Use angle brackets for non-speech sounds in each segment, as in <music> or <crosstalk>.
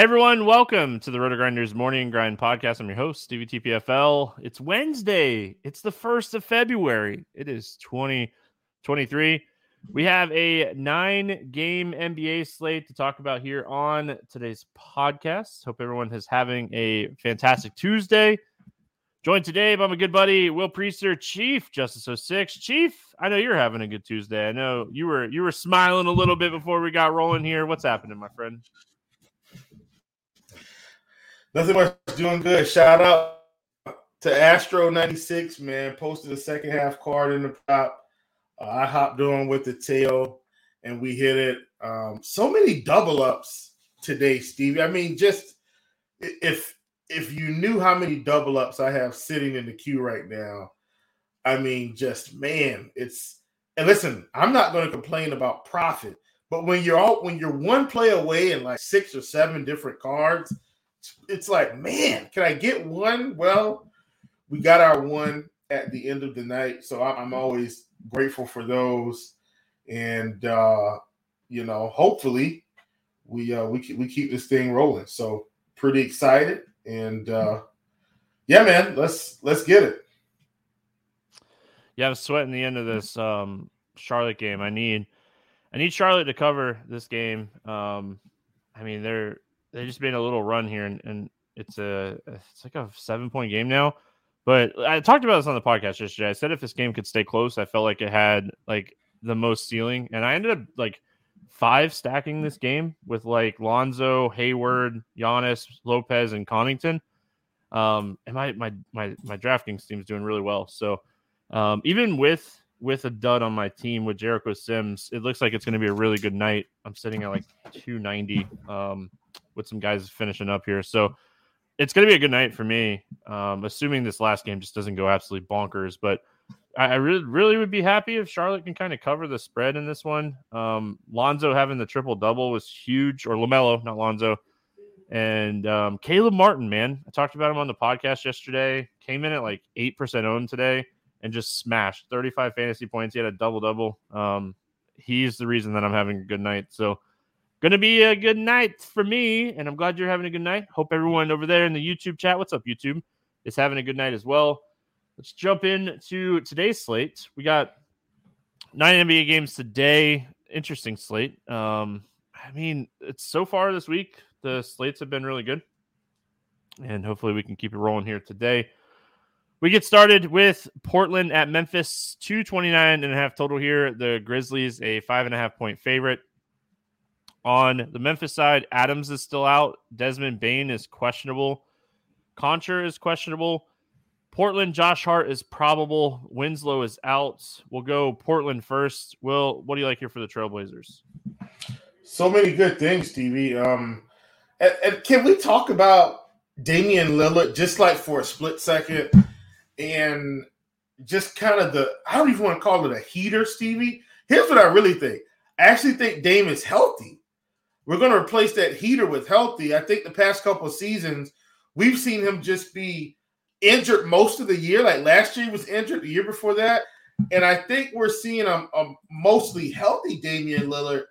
Everyone, welcome to the RotoGrinders Morning Grind Podcast. I'm your host, Stevie TPFL. It's Wednesday. It's the first of February. It is 2023. We have a nine game NBA slate to talk about here on today's podcast. Hope everyone is having a fantastic Tuesday. Joined today by my good buddy Will Priester, Chief Justice 06. Chief, I know you're having a good Tuesday. I know you were you were smiling a little bit before we got rolling here. What's happening, my friend? Nothing much doing good. Shout out to Astro 96, man. Posted a second half card in the prop. Uh, I hopped on with the tail and we hit it. Um, so many double ups today, Stevie. I mean, just if if you knew how many double ups I have sitting in the queue right now, I mean, just man, it's and listen, I'm not going to complain about profit, but when you're all when you're one play away in like six or seven different cards it's like, man, can I get one? Well, we got our one at the end of the night, so I'm always grateful for those, and uh, you know, hopefully, we uh, we we keep this thing rolling. So pretty excited, and uh, yeah, man, let's let's get it. Yeah, I'm sweating the end of this um, Charlotte game. I need I need Charlotte to cover this game. Um, I mean, they're they just made a little run here, and, and it's a it's like a seven point game now. But I talked about this on the podcast yesterday. I said if this game could stay close, I felt like it had like the most ceiling, and I ended up like five stacking this game with like Lonzo, Hayward, Giannis, Lopez, and Connaughton. Um, and my my my my DraftKings team is doing really well. So um, even with with a dud on my team with Jericho Sims, it looks like it's going to be a really good night. I'm sitting at like 290. Um, with some guys finishing up here. So it's going to be a good night for me, um, assuming this last game just doesn't go absolutely bonkers. But I, I really, really would be happy if Charlotte can kind of cover the spread in this one. Um, Lonzo having the triple double was huge, or Lamelo, not Lonzo. And um, Caleb Martin, man, I talked about him on the podcast yesterday. Came in at like eight percent owned today and just smashed 35 fantasy points. He had a double double. Um, he's the reason that I'm having a good night. So Gonna be a good night for me, and I'm glad you're having a good night. Hope everyone over there in the YouTube chat, what's up, YouTube, is having a good night as well. Let's jump into today's slate. We got nine NBA games today. Interesting slate. Um, I mean, it's so far this week, the slates have been really good, and hopefully we can keep it rolling here today. We get started with Portland at Memphis, 229 and a half total here. The Grizzlies, a five and a half point favorite. On the Memphis side, Adams is still out. Desmond Bane is questionable. Konchar is questionable. Portland, Josh Hart is probable. Winslow is out. We'll go Portland first. Will, what do you like here for the Trailblazers? So many good things, TV. Um, and, and can we talk about Damian Lillard just like for a split second? And just kind of the I don't even want to call it a heater, Stevie. Here's what I really think. I actually think Dame is healthy. We're going to replace that heater with healthy. I think the past couple seasons we've seen him just be injured most of the year. Like last year he was injured, the year before that, and I think we're seeing a, a um, mostly healthy Damian Lillard.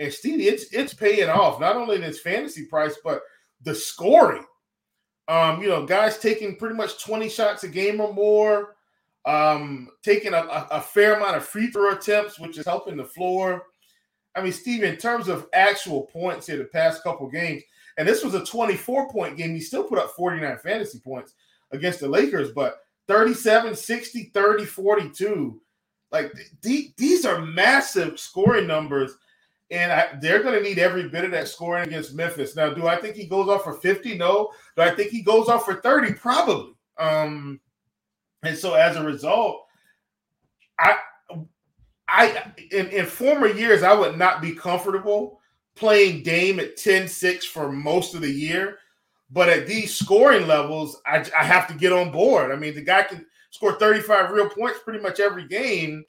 And Stevie, it's it's paying off not only in his fantasy price, but the scoring. Um, you know, guys taking pretty much 20 shots a game or more, um, taking a, a, fair amount of free throw attempts, which is helping the floor. I mean, Steve, in terms of actual points here the past couple games, and this was a 24 point game, he still put up 49 fantasy points against the Lakers, but 37, 60, 30, 42. Like th- these are massive scoring numbers and I, they're going to need every bit of that scoring against Memphis. Now, do I think he goes off for 50? No. Do I think he goes off for 30? Probably. Um, and so as a result, I I in, in former years I would not be comfortable playing Dame at 10-6 for most of the year. But at these scoring levels, I, I have to get on board. I mean, the guy can score 35 real points pretty much every game.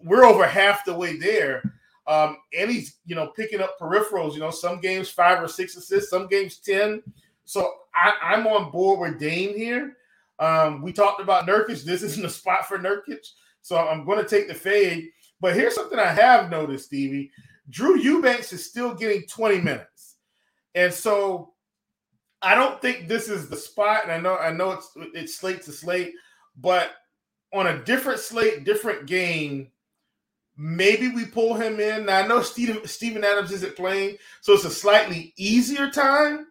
We're over half the way there. Um, and he's you know picking up peripherals. You know, some games five or six assists, some games ten. So I, am on board with Dame here. Um, we talked about Nurkic. This isn't a spot for Nurkic, so I'm going to take the fade. But here's something I have noticed, Stevie. Drew Eubanks is still getting 20 minutes, and so I don't think this is the spot. And I know I know it's it's slate to slate, but on a different slate, different game, Maybe we pull him in. Now I know Steven, Steven Adams isn't playing, so it's a slightly easier time.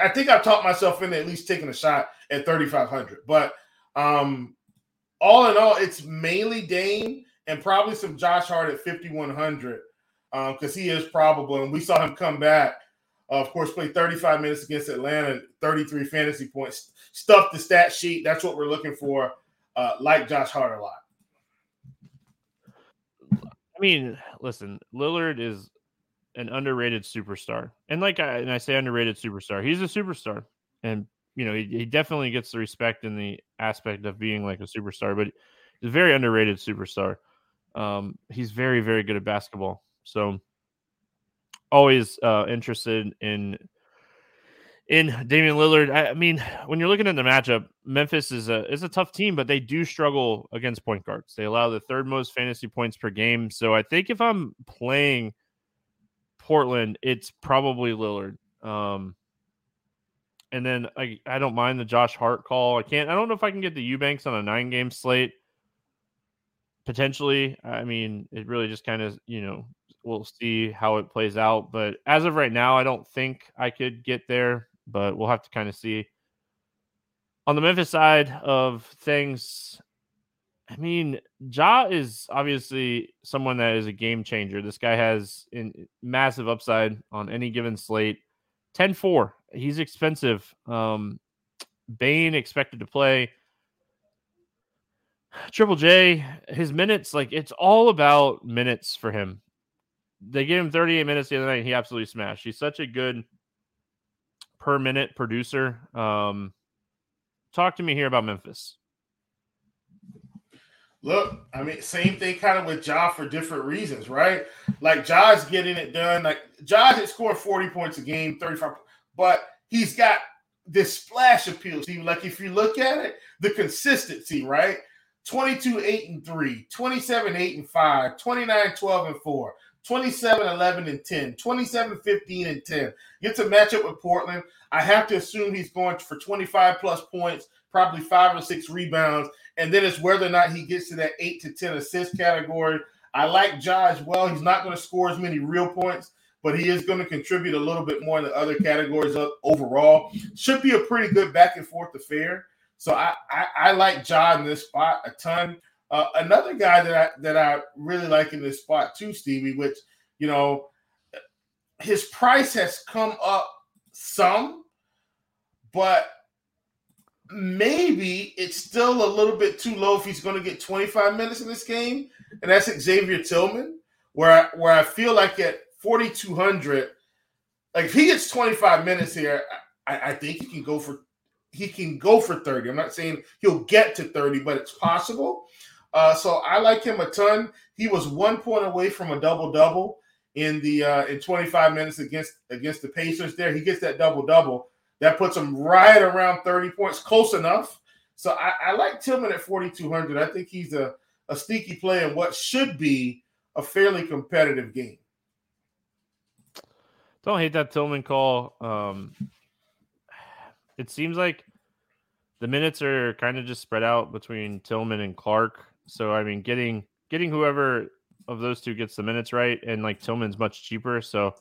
I think I've talked myself into at least taking a shot at 3,500. But um, all in all, it's mainly Dame and probably some Josh Hart at 5,100 because um, he is probable. And we saw him come back, uh, of course, play 35 minutes against Atlanta, 33 fantasy points, stuff the stat sheet. That's what we're looking for, uh, like Josh Hart a lot. I mean, listen, Lillard is an underrated superstar, and like I and I say underrated superstar, he's a superstar, and you know he, he definitely gets the respect in the aspect of being like a superstar, but he's a very underrated superstar. Um, he's very very good at basketball, so always uh, interested in in Damian Lillard. I, I, mean, when you're looking at the matchup, Memphis is a is a tough team, but they do struggle against point guards. They allow the third most fantasy points per game. So I think if I'm playing Portland, it's probably Lillard. Um, and then I I don't mind the Josh Hart call. I can't. I don't know if I can get the Eubanks on a nine game slate. Potentially, I mean, it really just kind of you know we'll see how it plays out. But as of right now, I don't think I could get there but we'll have to kind of see. On the Memphis side of things, I mean, Ja is obviously someone that is a game changer. This guy has in massive upside on any given slate. 10-4. He's expensive. Um Bane expected to play. Triple J, his minutes, like it's all about minutes for him. They gave him 38 minutes the other night. he absolutely smashed. He's such a good per minute producer. Um, talk to me here about Memphis. Look, I mean, same thing kind of with Ja for different reasons, right? Like Ja's getting it done. Like Ja had scored 40 points a game, 35, but he's got this splash appeal, Steve. Like if you look at it, the consistency, right? 22, 8, and 3, 27, 8, and 5, 29, 12, and 4, 27 11 and 10, 27 15 and 10. Gets a matchup with Portland. I have to assume he's going for 25 plus points, probably five or six rebounds. And then it's whether or not he gets to that eight to 10 assist category. I like as well. He's not going to score as many real points, but he is going to contribute a little bit more in the other categories overall. Should be a pretty good back and forth affair. So I, I, I like Ja in this spot a ton. Uh, another guy that I that I really like in this spot too, Stevie, which you know his price has come up some, but maybe it's still a little bit too low if he's going to get 25 minutes in this game, and that's Xavier Tillman, where I, where I feel like at 4200, like if he gets 25 minutes here, I, I think he can go for he can go for 30. I'm not saying he'll get to 30, but it's possible. Uh, so I like him a ton. He was one point away from a double double in the uh, in 25 minutes against against the Pacers. There, he gets that double double. That puts him right around 30 points, close enough. So I, I like Tillman at 4,200. I think he's a, a sneaky play in what should be a fairly competitive game. Don't hate that Tillman call. Um, it seems like the minutes are kind of just spread out between Tillman and Clarke. So I mean, getting getting whoever of those two gets the minutes right, and like Tillman's much cheaper. So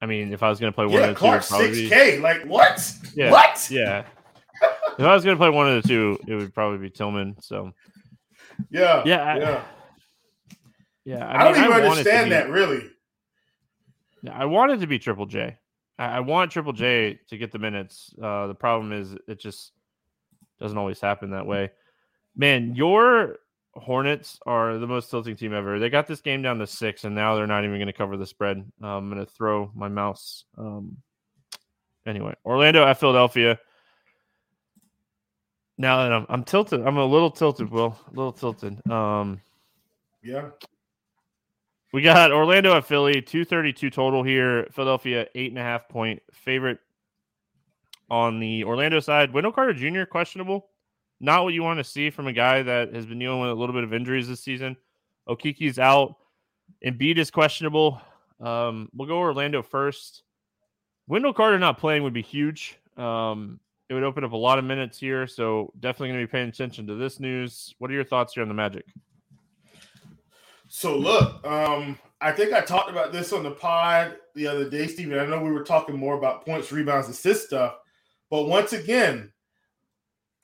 I mean, if I was going to play one yeah, of the Clarke, two, probably six K. Like what? Yeah, what? Yeah. if I was going to play one of the two, it would probably be Tillman. So yeah, yeah, I, yeah. Yeah, I, I don't even understand be, that really. I want it to be Triple J. I want Triple J to get the minutes. Uh, the problem is it just doesn't always happen that way. Man, your Hornets are the most tilting team ever. They got this game down to six, and now they're not even going to cover the spread. Um, I'm going to throw my mouse. Um, anyway, Orlando at Philadelphia. Now that I'm, I'm tilted, I'm a little tilted. Will a little tilted. Um, yeah. We got Orlando at Philly, two thirty two total here. Philadelphia eight and a half point favorite on the Orlando side. Wendell Carter Jr. questionable not what you want to see from a guy that has been dealing with a little bit of injuries this season. Okeke's out. Embiid is questionable. Um, we'll go Orlando first. Wendell Carter not playing would be huge. Um, it would open up a lot of minutes here. So definitely going to be paying attention to this news. What are your thoughts here on the Magic? So look, um, I think I talked about this on the pod the other day, Stephen. I know we were talking more about points, rebounds, assist stuff, but once again,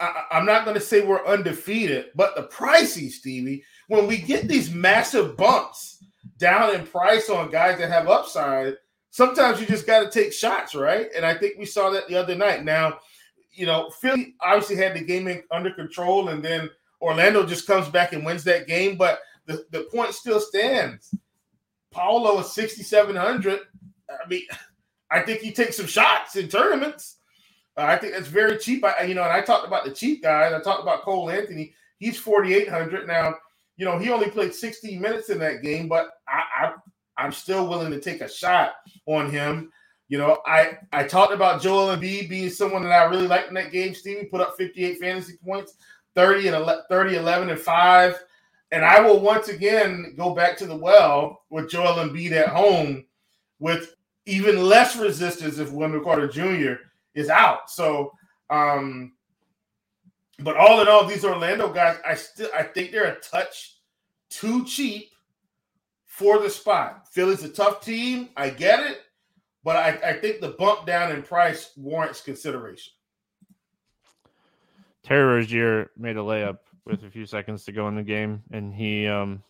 I, am not going to say we're undefeated, but the pricey, Stevie, when we get these massive bumps down in price on guys that have upside, sometimes you just got to take shots, right? And I think we saw that the other night. Now, you know, Philly obviously had the game under control, and then Orlando just comes back and wins that game. But the, the point still stands. Paolo is 6,700. I mean, <laughs> I think he takes some shots in tournaments. Uh, I think that's very cheap. I, you know, and I talked about the cheap guys. I talked about Cole Anthony. He's 4,800 now. You know, he only played 16 minutes in that game, but I, I, am still willing to take a shot on him. You know, I I talked about Joel Embiid being someone that I really liked in that game. Stevie put up 58 fantasy points, 30 and 11, 30, 11 and five. And I will once again go back to the well with Joel Embiid at home with even less resistance if Wendell Carter Jr is out. So, um, but all in all, these Orlando guys, I still I think they're a touch too cheap for the spot. Philly's a tough team. I get it, but I, I think the bump down in price warrants consideration. Terry Rozier made a layup with a few seconds to go in the game, and he um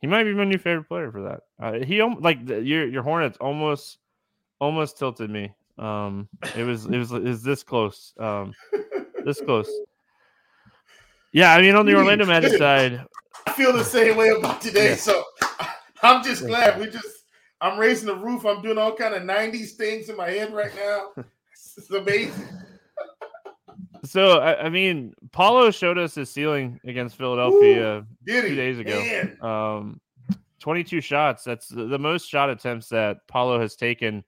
he might be my new favorite player for that. Uh, he like your your Hornets almost almost tilted me um, it was it was is this close. Um, this close. <laughs> Yeah, I mean on the Orlando Magic side, I feel the same way about today. So I'm just glad we just. I'm raising the roof. I'm doing all kind of '90s things in my head right now. <laughs> It's amazing. So I, I, mean, Paolo showed us his ceiling against Philadelphia Ooh, two days ago. Um, 22 shots. That's the most shot attempts that Paolo has taken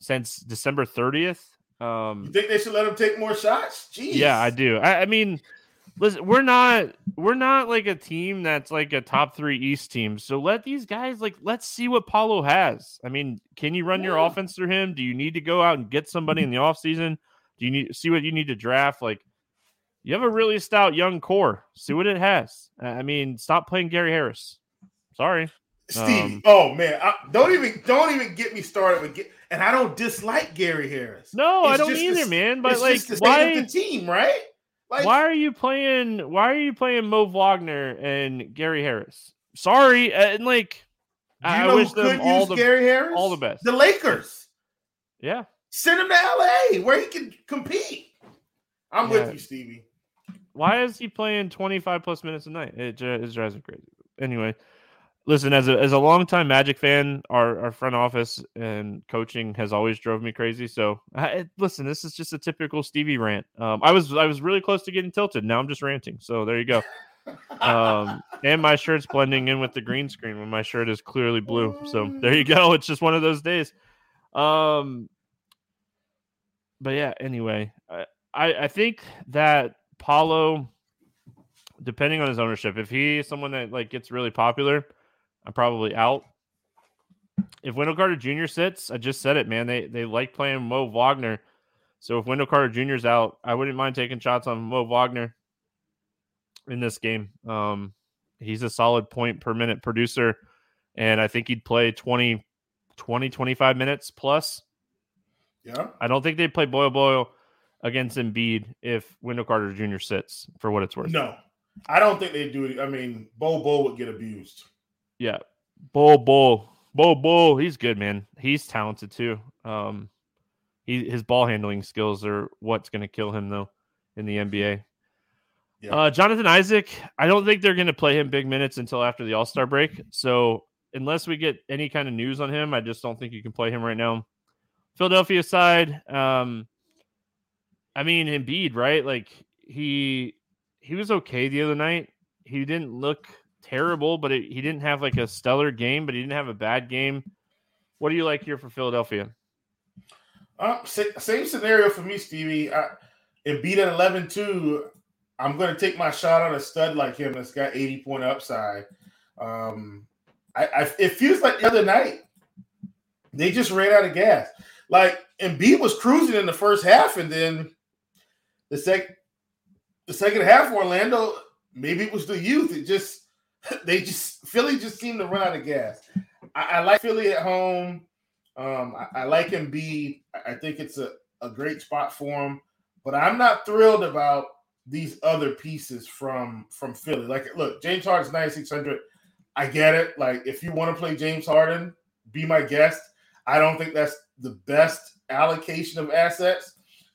since December 30th. Um, you think they should let him take more shots? Jeez. Yeah, I do. I, I, mean, listen, we're not we're not like a team that's like a top three East team. So let these guys like let's see what Paolo has. I mean, can you run yeah. your offense through him? Do you need to go out and get somebody in the offseason? Do you need see what you need to draft? Like you have a really stout young core. See what it has. I mean, stop playing Gary Harris. Sorry. Steve. Um, oh man, I, don't even don't even get me started with get and I don't dislike Gary Harris. No, it's I don't either, the, man. But like, why the team, right? Like, why are you playing? Why are you playing Mo Wagner and Gary Harris? Sorry, uh, and like, I wish them all the Gary Harris, all the best. The Lakers, yeah, send him to LA where he can compete. I'm yeah. with you, Stevie. Why is he playing 25 plus minutes a night? It, it drives me crazy. Anyway, listen, as a as a longtime Magic fan, our, our front office and coaching has always drove me crazy. So, I, listen, this is just a typical Stevie rant. Um, I was I was really close to getting tilted. Now I'm just ranting. So there you go. Um, and my shirt's blending in with the green screen when my shirt is clearly blue. So there you go. <laughs> It's just one of those days. Um, but yeah. Anyway, I I, I think that Paolo depending on his ownership, if he is someone that like gets really popular, I'm probably out. If Wendell Carter Jr. sits, I just said it, man. They they like playing Mo Wagner. So if Wendell Carter Jr. is out, I wouldn't mind taking shots on Mo Wagner in this game. Um, he's a solid point per minute producer, and I think he'd play 20, 20 25 minutes plus. Yeah. I don't think they'd play Bol Bol against Embiid if Wendell Carter Jr. sits for what it's worth. No, I don't think they'd do it. I mean, Bol Bol would get abused. Yeah, Bo Bo Bo Bo. He's good, man. He's talented too. Um, he his ball handling skills are what's going to kill him though in the NBA. Yeah. Uh, Jonathan Isaac, I don't think they're going to play him big minutes until after the All Star break. So unless we get any kind of news on him, I just don't think you can play him right now. Philadelphia side, um, I mean Embiid, right? Like he he was okay the other night. He didn't look terrible, but it, he didn't have like a stellar game, but he didn't have a bad game. What do you like here for Philadelphia? Uh, same scenario for me, Stevie. I, Embiid at 11 2, I'm going to take my shot on a stud like him that's got 80 point upside. Um, I, I, it feels like the other night they just ran out of gas. Like Embiid was cruising in the first half, and then the second the second half, Orlando, maybe it was the youth. It just <laughs> they just Philly just seemed to run out of gas. I, I like Philly at home. Um, I, I like Embiid. I think it's a, a great spot for him, but I'm not thrilled about these other pieces from from Philly. Like, look, James Harden's 9600. I get it. Like, if you want to play James Harden, be my guest. I don't think that's the best allocation of assets.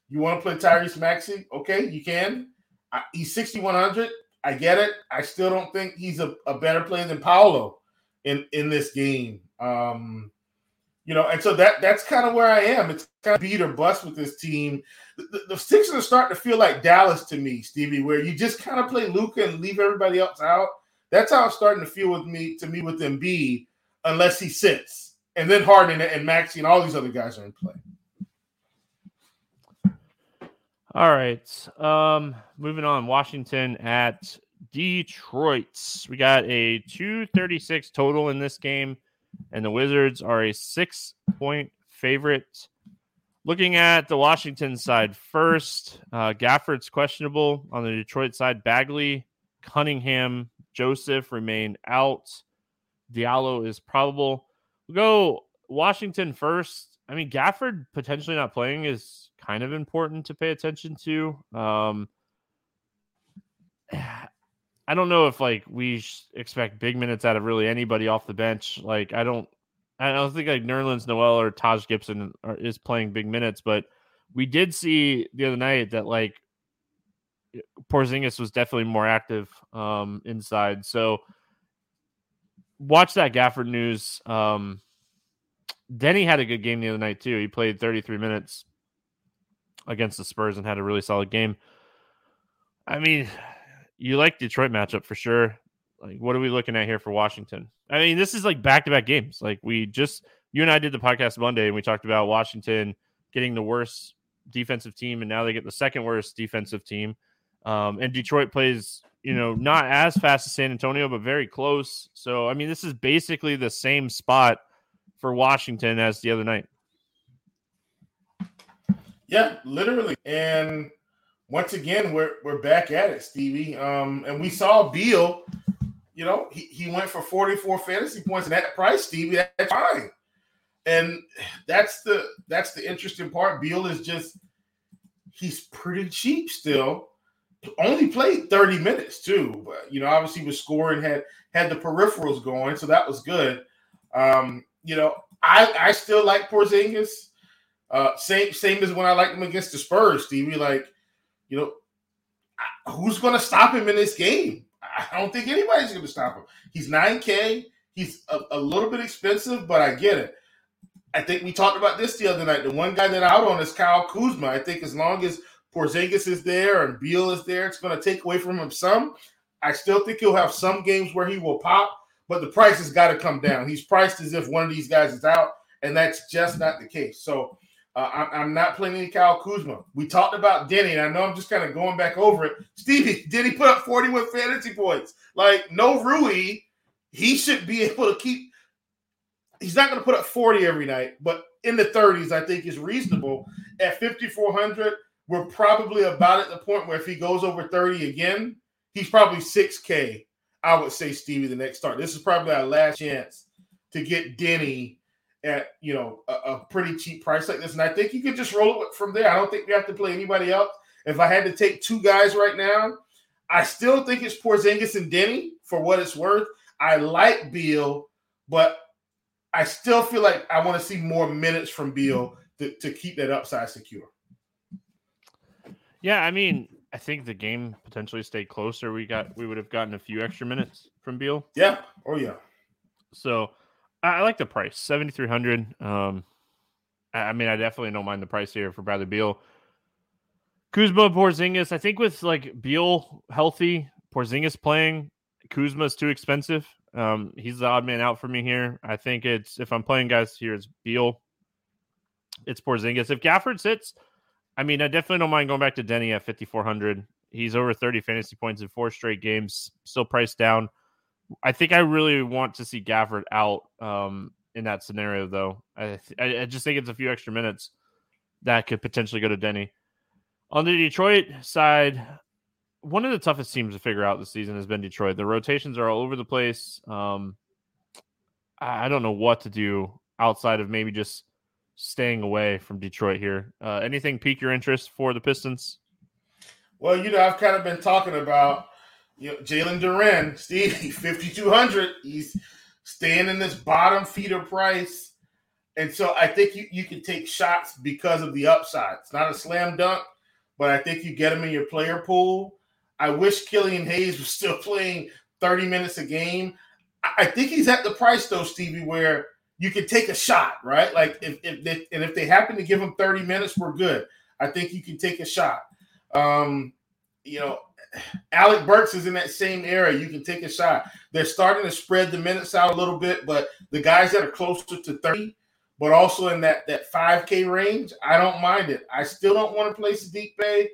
You want to play Tyrese Maxey? Okay, you can he's 6,100. I get it. I still don't think he's a, a better player than Paolo in, in this game. Um, you know, and so that that's kind of where I am. It's kind of beat or bust with this team. The, the, the Sixers are starting to feel like Dallas to me, Stevie, where you just kind of play Luka and leave everybody else out. That's how it's starting to feel with me to me with Embiid, unless he sits, and then Harden and Maxey and all these other guys are in play. All right. Um, moving on. Washington at Detroit. We got a 236 total in this game, and the Wizards are a six point favorite. Looking at the Washington side first, uh, Gafford's questionable. On the Detroit side, Bagley, Cunningham, Joseph remain out. Diallo is probable. We'll go Washington first. I mean, Gafford potentially not playing is kind of important to pay attention to. Um, <sighs> I don't know if like we expect big minutes out of really anybody off the bench. Like I don't, I don't think like Nerlens Noel or Taj Gibson are, is playing big minutes, but we did see the other night that like Porzingis was definitely more active um, inside. So watch that Gafford news. Um, Deni had a good game the other night too. He played 33 minutes against the Spurs and had a really solid game. I mean, you like Detroit matchup for sure. Like, what are we looking at here for Washington? I mean, this is like back to back games. Like, we just, you and I did the podcast Monday and we talked about Washington getting the worst defensive team, and now they get the second worst defensive team. Um, and Detroit plays, you know, not as fast as San Antonio, but very close. So, I mean, this is basically the same spot for Washington as the other night. Yeah, literally. And once again, we're we're back at it, Stevie. Um, and we saw Beal, you know, he, he went for 44 fantasy points and that price, Stevie, that's fine. And that's the that's the interesting part. Beal is just he's pretty cheap still. Only played 30 minutes too, but you know, obviously was scoring, had had the peripherals going, so that was good. Um, you know, I I still like Porzingis. Uh, same same as when I liked him against the Spurs, Stevie. Like, you know, who's going to stop him in this game? I don't think anybody's going to stop him. He's 9K. He's a, a, little bit expensive, but I get it. I think we talked about this the other night. The one guy that out on is Kyle Kuzma. I think as long as Porzingis is there and Beal is there, it's going to take away from him some. I still think he'll have some games where he will pop, but the price has got to come down. He's priced as if one of these guys is out, and that's just not the case. So uh, I'm, not playing any Kyle Kuzma. We talked about Deni, and I know I'm just kind of going back over it. Stevie, <laughs> he put up 41 fantasy points? Like, no Rui, he should be <laughs> able to keep. He's not going to put up 40 every night, but in the 30s, I think is reasonable. At 5,400, we're probably about at the point where if he goes over 30 again, he's probably 6K. I would say, Stevie, the next start. This is probably our last chance to get Deni at you know a, a, pretty cheap price like this, and I think you could just roll it from there. I don't think we have to play anybody else. If I had to take two guys right now, I still think it's Porzingis and Deni for what it's worth. I like Beal, but I still feel like I want to see more minutes from Beal to, to keep that upside secure. Yeah, I mean, I think the game potentially stayed closer. We got we would have gotten a few extra minutes from Beal. Yeah. Oh yeah. So I, like the price, seventy three hundred. Um, I, mean, I definitely don't mind the price here for Bradley Beal. Kuzma, Porzingis. I think with like Beal healthy, Porzingis playing, Kuzma is too expensive. Um, he's the odd man out for me here. I think it's if I'm playing guys here, it's Beal, it's Porzingis. If Gafford sits, I mean, I definitely don't mind going back to Deni at 5400. He's over 30 fantasy points in four straight games, still priced down. I think I really want to see Gafford out um, in that scenario, though. I, I just think it's a few extra minutes that could potentially go to Deni. On the Detroit side, one of the toughest teams to figure out this season has been Detroit. The rotations are all over the place. Um, I don't know what to do outside of maybe just staying away from Detroit here. Uh, anything pique your interest for the Pistons? Well, you know, I've kind of been talking about you know, Jalen Duren, Steve, <laughs> 5,200. He's staying in this bottom feeder price. And so I think you, you can take shots because of the upside. It's not a slam dunk, but I think you get him in your player pool. I wish Killian Hayes was <laughs> still playing 30 minutes a game. I think he's at the price though, Stevie, where you can take a shot, right? Like if, if they, and if they happen to give him 30 minutes, we're good. I think you can take a shot. Um, you know, Alec Burks is in that same area. You can take a shot. They're starting to spread the minutes out a little bit, but the guys that are closer to 30, but also in that, that 5K range, I don't mind it. I still don't want to play Saddiq Bey.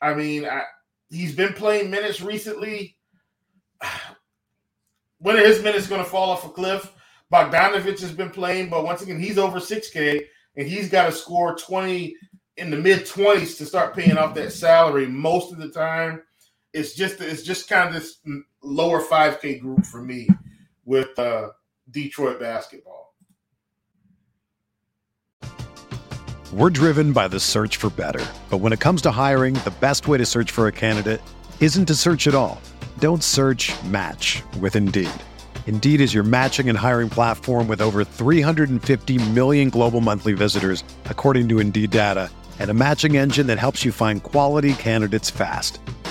I mean, I, he's been playing minutes recently. <sighs> When are his minutes going to fall off a cliff? Bogdanovich has been playing, but once again, he's over 6K and he's got to score 20 in the mid 20s to start paying off that salary most of the time it's just it's just kind of this lower 5K group for me with uh, Detroit basketball. We're driven by the search for better, but when it comes to hiring, the best way to search for a candidate isn't to search at all. Don't search. Match with Indeed. Indeed is your matching and hiring platform with over 350 million global monthly visitors, according to Indeed data, and a matching engine that helps you find quality candidates fast.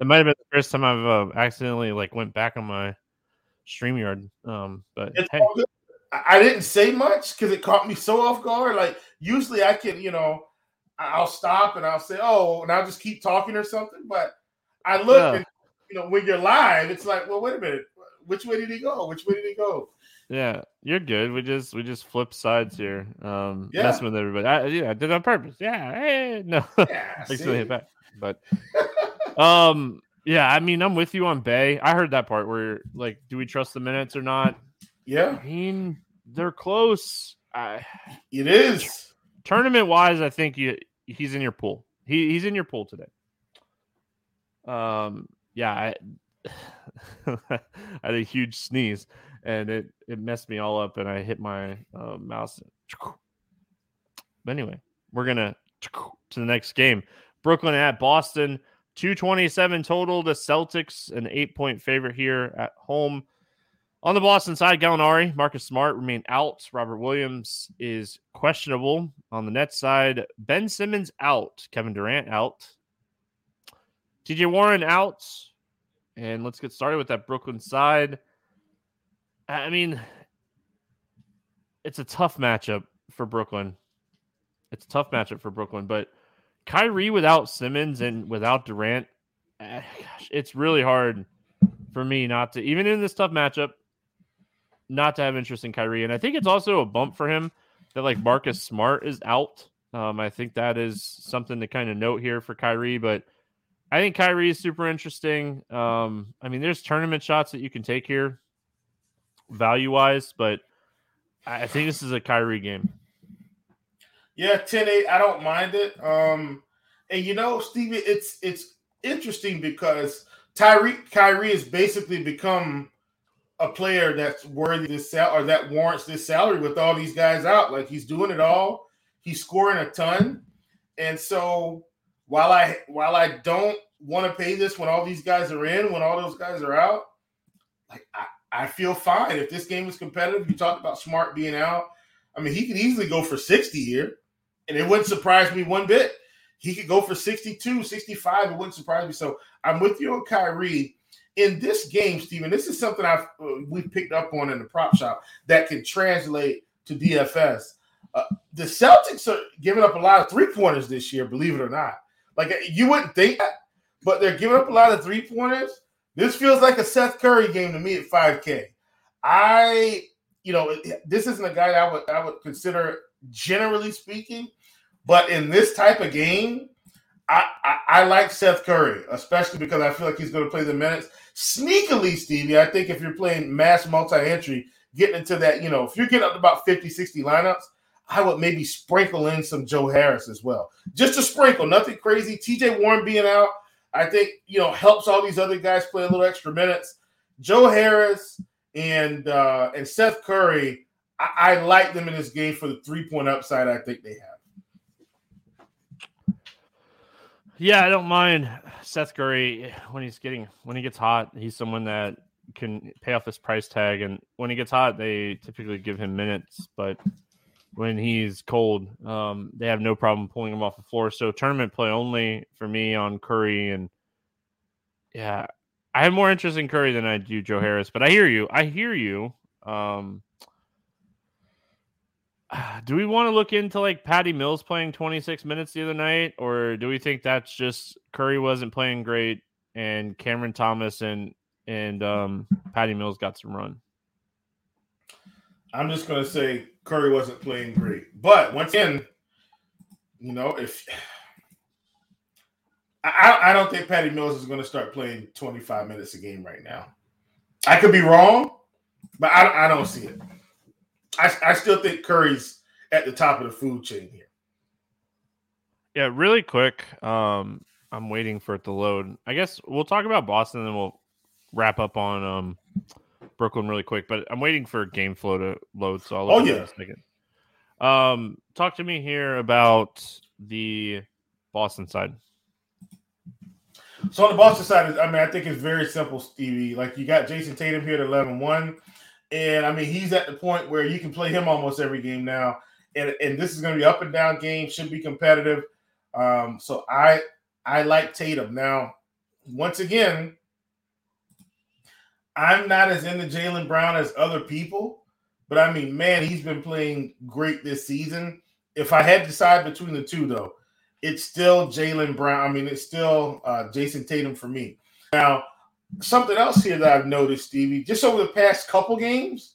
It might have been the first time I've uh, accidentally like went back on my StreamYard. Um, but hey. I didn't say much because it caught me so off guard. Like usually I can, you know, I'll stop and I'll say, "Oh," and I'll just keep talking or something. But I look, Yeah. and you know, when you're live, it's like, well, wait a minute, which way did he go? Which way did he go? yeah, you're good. We just we just flip sides here. Um, Yeah. messing with everybody. I, yeah, I did it on purpose. Yeah, hey, <laughs> no, Yeah, hit back. But <laughs> um, yeah, I mean, I'm with you on Bey. I heard that part where like, do we trust the minutes or not? yeah, I mean, they're close. I, it is. tournament wise, I think you he's in your pool. He he's in your pool today. Um, yeah, I, <laughs> I had a huge sneeze and it it messed me all up, and I hit my uh, mouse. But anyway, we're gonna to the next game. Brooklyn at Boston, two twenty seven total. The Celtics an eight point favorite here at home. On the Boston side, Gallinari, Marcus Smart remain out. Robert Williams is questionable. On the net side, Ben Simmons out. Kevin Durant out. TJ Warren out. And let's get started with that Brooklyn side. I mean, it's a tough matchup for Brooklyn. It's a tough matchup for Brooklyn, but Kyrie without Simmons and without Durant, eh, gosh, it's really hard for me not to, even in this tough matchup, not to have interest in Kyrie. And I think it's also a bump for him that like Marcus Smart is out. Um, I think that is something to kind of note here for Kyrie, but I think Kyrie is super interesting. Um, I mean, there's tournament shots that you can take here value wise, but I I think this is a Kyrie game. Yeah, 10-8, I don't mind it. Um, and you know, Stevie, it's it's interesting because Tyreek Kyrie has basically become a player that's worthy this sal or that warrants this salary with all these guys out. Like he's doing it all. He's scoring a ton. And so while I while I don't want to pay this when all these guys are in, when all those guys are out, like I, I feel fine. If this game is competitive, you talked about Smart being out. I mean, he could easily go for 60 here, and it wouldn't surprise me one bit. He could go for 62, 65. It wouldn't surprise me. So I'm with you on Kyrie. In this game, Steven, this is something I've uh, we picked up on in the prop shop that can translate to DFS. Uh, the Celtics are giving up a lot of three pointers this year, believe it or not. Like you wouldn't think that, but they're giving up a lot of three pointers. This feels like a Seth Curry game to me at 5K. I, you know, this isn't a guy that I would I would consider generally speaking, but in this type of game, I, I, I like Seth Curry, especially because I feel like he's going to play the minutes. Sneakily, Stevie, I think if you're playing mass multi-entry, getting into that, you know, if you're getting up to about 50, 60 lineups, I would maybe sprinkle in some Joe Harris as well. Just a sprinkle, nothing crazy. TJ Warren being out, I think, you know, helps all these other guys play a little extra minutes. Joe Harris and uh, and Seth Curry, I, I like them in this game for the three-point upside I think they have. Yeah, I don't mind Seth Curry when he's getting when he gets hot. He's someone that can pay off his price tag, and when he gets hot, they typically give him minutes. But when he's cold, um, they have no problem pulling him off the floor. So tournament play only for me on Curry, and yeah, I have more interest in Curry than I do Joe Harris. But I hear you. I hear you. Um, <sighs> do we want to look into like Patty Mills playing 26 minutes the other night, or do we think that's just Curry wasn't playing great and Cameron Thomas and and um, Patty Mills got some run? I'm just to say Curry wasn't playing great, but once again, you know, if <sighs> I, I don't think Patty Mills is to start playing 25 minutes a game right now. I could be wrong, but I, I don't see it. I, I still think Curry's at the top of the food chain here. Yeah, really quick. Um, I'm waiting for it to load. I guess we'll talk about Boston and then we'll wrap up on um Brooklyn really quick. But I'm waiting for game flow to load. So I'll Oh, yeah. it in a second. Um, talk to me here about the Boston side. So on the Boston side, I mean, I think it's very simple, Stevie. Like you got Jayson Tatum here at 11-1. And I mean, he's at the point where you can play him almost every game now. And, and this is going to be up and down game, should be competitive. Um, so I I like Tatum. Now, once again, I'm not as into Jaylen Brown as other people, but I mean, man, he's been playing great this season. If I had to decide between the two, though, it's still Jaylen Brown. I mean, it's still uh, Jayson Tatum for me. Now, something else here that I've noticed, Stevie, just over the past couple games,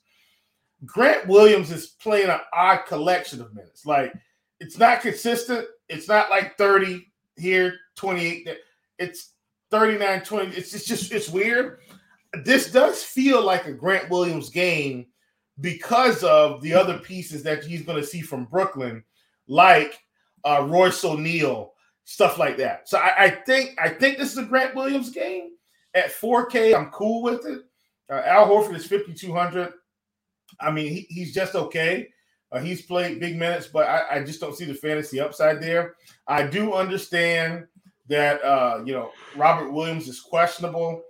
Grant Williams is playing an odd collection of minutes. Like it's not consistent. It's not like 30 here, 28 there. It's 39 20. It's, it's just it's weird. This does feel like a Grant Williams game because of the other pieces that he's going to see from Brooklyn, like uh, Royce O'Neale, stuff like that. So I, I, think I think this is a Grant Williams game at 4K. I'm cool with it. Uh, Al Horford is 5200. I mean, he, he's just okay. Uh, he's played big minutes, but I, I, just don't see the fantasy upside there. I do understand that uh, you know Robert Williams is questionable,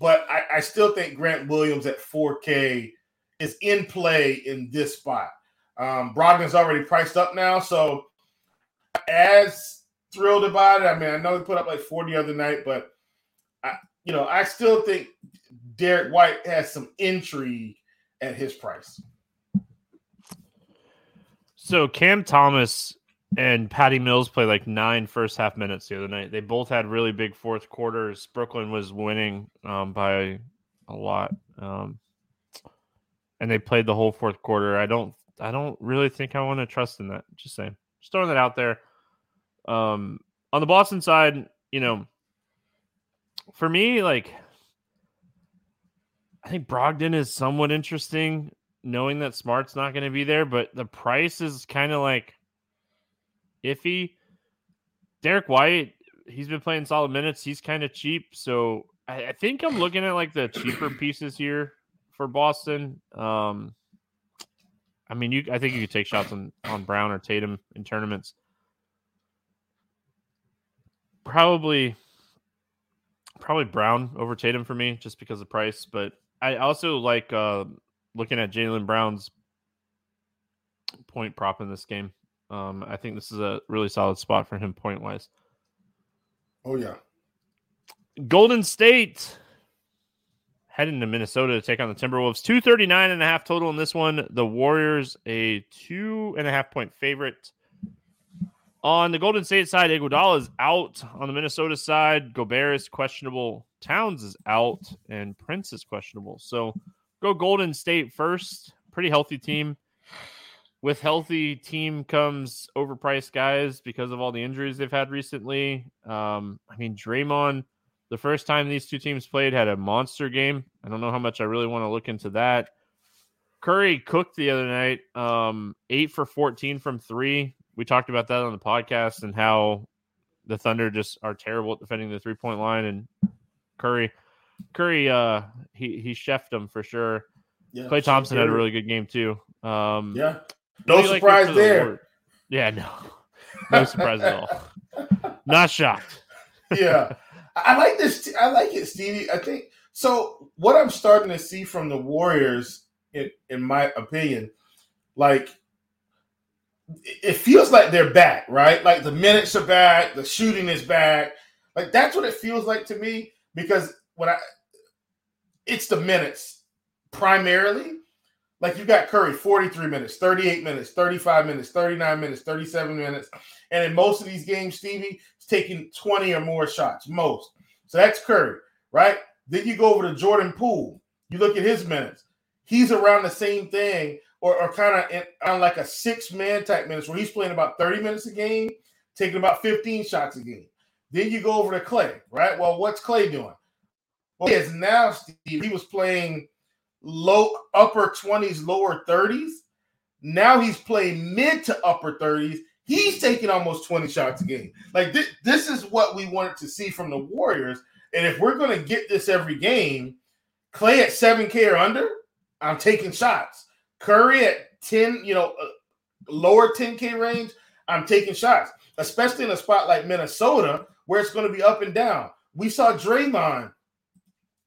but I, I still think Grant Williams at 4K is in play in this spot. Um, Brogdon's already priced up now, so as thrilled about it. I mean, I know he put up like 40 the other night, but I, you know, I still think Derrick White has some intrigue at his price. So Cam Thomas and Patty Mills played like nine first half minutes the other night. They both had really big fourth quarters. Brooklyn was winning um, by a lot, um, and they played the whole fourth quarter. I don't, I don't really think I want to trust in that. Just saying, just throwing that out there. Um, on the Boston side, you know, for me, like I think Brogdon is somewhat interesting, knowing that Smart's not going to be there, but the price is kind of like iffy. Derrick White, he's been playing solid minutes. He's kind of cheap, so I, I, think I'm looking at like the cheaper pieces here for Boston. Um, I mean, you, I think you could take shots on on Brown or Tatum in tournaments. Probably, probably Brown over Tatum for me, just because of price, but I also like uh, looking at Jaylen Brown's point prop in this game. Um, I think this is a really solid spot for him point wise. Oh yeah. Golden State heading to Minnesota to take on the Timberwolves. 239 and a half total in this one. The Warriors a two and a half point favorite. On the Golden State side, Iguodala is out. On the Minnesota side, Gobert is questionable. Towns is out, and Prince is questionable. So go Golden State first. Pretty healthy team. With healthy team comes overpriced guys because of all the injuries they've had recently. Um, I mean, Draymond, the first time these two teams played, had a monster game. I don't know how much I really want to look into that. Curry cooked the other night, um, eight for 14 from three we talked about that on the podcast and how the Thunder just are terrible at defending the three point line. And Curry, Curry, uh, he he chefed them for sure. Yeah, Klay Thompson had a really good game too. Um, yeah, no surprise like there. The yeah, no, no surprise at all. <laughs> Not shocked. yeah, <laughs> I like this. I like it, Stevie. I think so. What I'm starting to see from the Warriors, in in my opinion, like it feels like they're back, right? Like the minutes are back, the shooting is back. Like that's what it feels like to me because when I it's the minutes primarily. Like you got Curry 43 minutes, 38 minutes, 35 minutes, 39 minutes, 37 minutes. And in most of these games, Stevie is taking 20 or more shots, most. So that's Curry, right? Then you go over to Jordan Poole. You look at his minutes. He's around the same thing or, or kind of on like a six man type minutes where he's playing about 30 minutes a game, taking about 15 shots a game. Then you go over to Klay, right? Well, what's Klay doing? Well, he is now, Steve, he was playing low upper 20s, lower 30s. Now he's playing mid to upper 30s. He's taking almost 20 shots a game. Like this, this is what we wanted to see from the Warriors. And if we're going to get this every game, Klay at 7K or under, I'm taking shots. Curry at 10, you know, uh, lower 10K range, I'm taking shots, especially in a spot like Minnesota where it's going to be up and down. We saw Draymond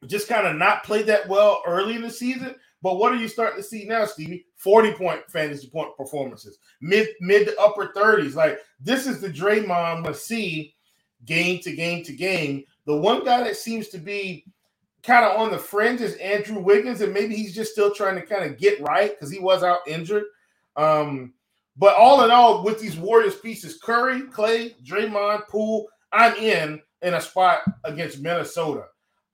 just kind of not play that well early in the season. But what are you starting to see now, Stevie? 40 point fantasy point performances, mid mid to upper 30s. Like this is the Draymond to see game to game to game The one guy that seems to be kind of on the fringe is Andrew Wiggins, and maybe he's just still trying to kind of get right because he was out injured. Um, but all in all, with these Warriors pieces, Curry, Klay, Draymond, Poole, I'm in in a spot against Minnesota.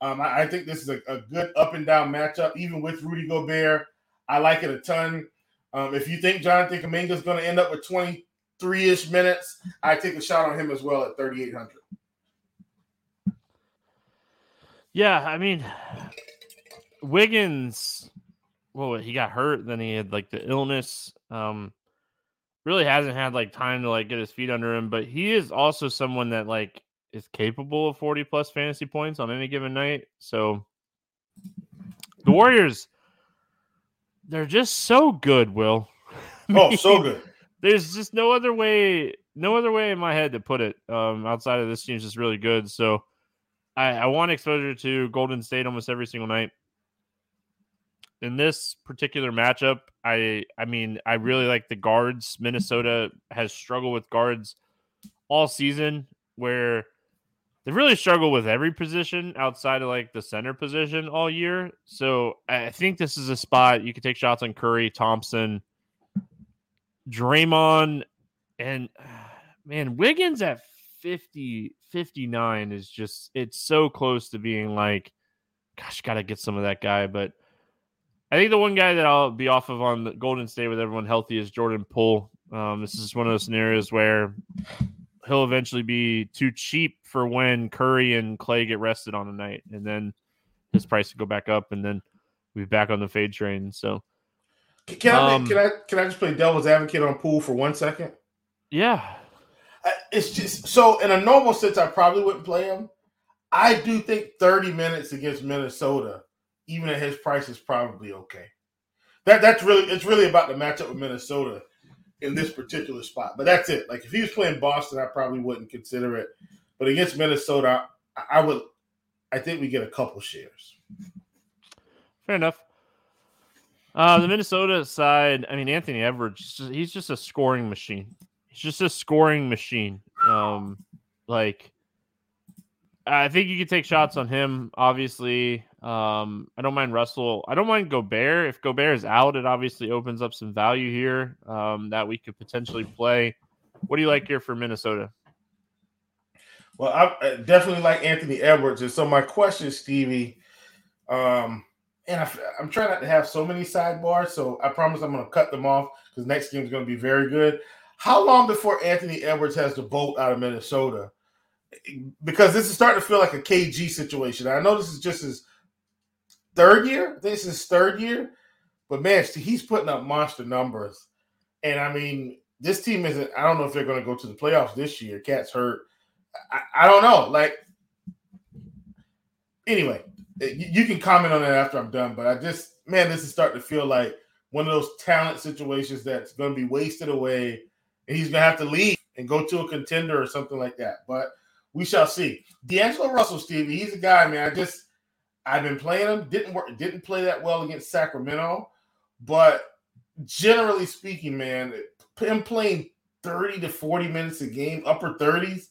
Um, I, I, think this is a, a, good up and down matchup, even with Rudy Gobert. I like it a ton. Um, if you think Jonathan Kuminga is going to end up with 23 ish minutes, I take a shot on him as well at 3,800. Yeah, I mean, Wiggins, well, he got hurt, then he had like the illness. Um, really hasn't had like time to like get his feet under him, but he is also someone that like is capable of 40 plus fantasy points on any given night. So the Warriors, they're just so good, Will. <laughs> oh, so good. There's just no other way, no other way in my head to put it. Um, outside of this team's just really good. So I, I want exposure to Golden State almost every single night. In this particular matchup, I I mean I really like the guards. Minnesota has struggled with guards all season, where they really struggle with every position outside of like the center position all year. So I think this is a spot you can take shots on Curry, Thompson, Draymond, and <sighs> man, Wiggins at 50, 59 is just it's so close to being like, gosh, gotta get some of that guy. But I think the one guy that I'll be off of on the Golden State with everyone healthy is Jordan Poole. Um, this is one of those scenarios where he'll eventually be too cheap for when Curry and Klay get rested on a night, and then his price will go back up, and then we'll be back on the fade train. So, can I um, can I can I just play devil's advocate on Poole for one second? Yeah, it's just so in a normal sense, I probably wouldn't play him. I do think 30 minutes against Minnesota, even at his price, is probably okay. That that's really it's really about the matchup with Minnesota in this particular spot. But that's it. Like if he was playing Boston, I probably wouldn't consider it. But against Minnesota, I, I would. I think we get a couple shares. Fair enough. Uh, the Minnesota side, I mean, Anthony Edwards, he's just a scoring machine. He's just a scoring machine. Um, like, I think you could take shots on him. Obviously, um, I don't mind Russell. I don't mind Gobert. If Gobert is out, it obviously opens up some value here um, that we could potentially play. What do you like here for Minnesota? Well, I definitely like Anthony Edwards. And so my question, Stevie, um, and I, am trying not to have so many sidebars, so I promise I'm going to cut them off because next game is going to be very good. How long before Anthony Edwards has the boat out of Minnesota? Because this is starting to feel like a KG situation. I know this is just his third year. This is third year, but man, he's putting up monster numbers. And I mean, this team isn't. I don't know if they're going to go to the playoffs this year. KAT's hurt. I, I don't know. Like, anyway, you, you can comment on that after I'm done. But I just, man, this is starting to feel like one of those talent situations that's going to be wasted away, and he's to have to leave and go to a contender or something like that. But we shall see. D'Angelo Russell, Stevie, he's a guy, man. I just I've been playing him. Didn't work. Didn't play that well against Sacramento, but generally speaking, man, him playing thirty to forty minutes a game, upper thirties.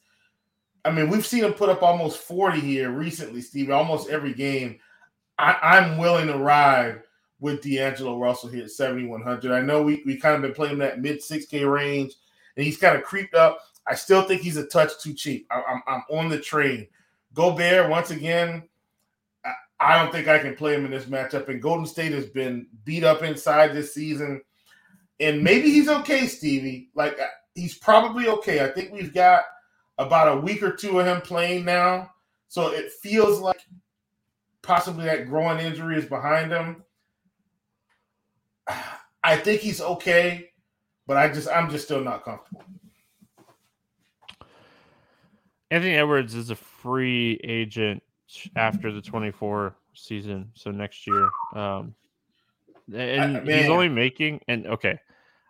I mean, we've seen him put up almost forty here recently, Steve. Almost every game. I, am willing to ride with D'Angelo Russell here at 7,100. I know we, we kind of been playing that mid 6K range, and he's kind of creeped up. I still think he's a touch too cheap. I, I'm, I'm on the train. Gobert, once again, I don't think I can play him in this matchup. And Golden State has been beat up inside this season. And maybe he's okay, Stevie. Like uh, he's probably okay. I think we've got about a week or two of him playing now. So it feels like possibly that growing injury is behind him. <sighs> I think he's okay, but I just I'm just still not comfortable. Anthony Edwards is a free agent after the 24 season, so next year. Um, and I, he's only making and okay,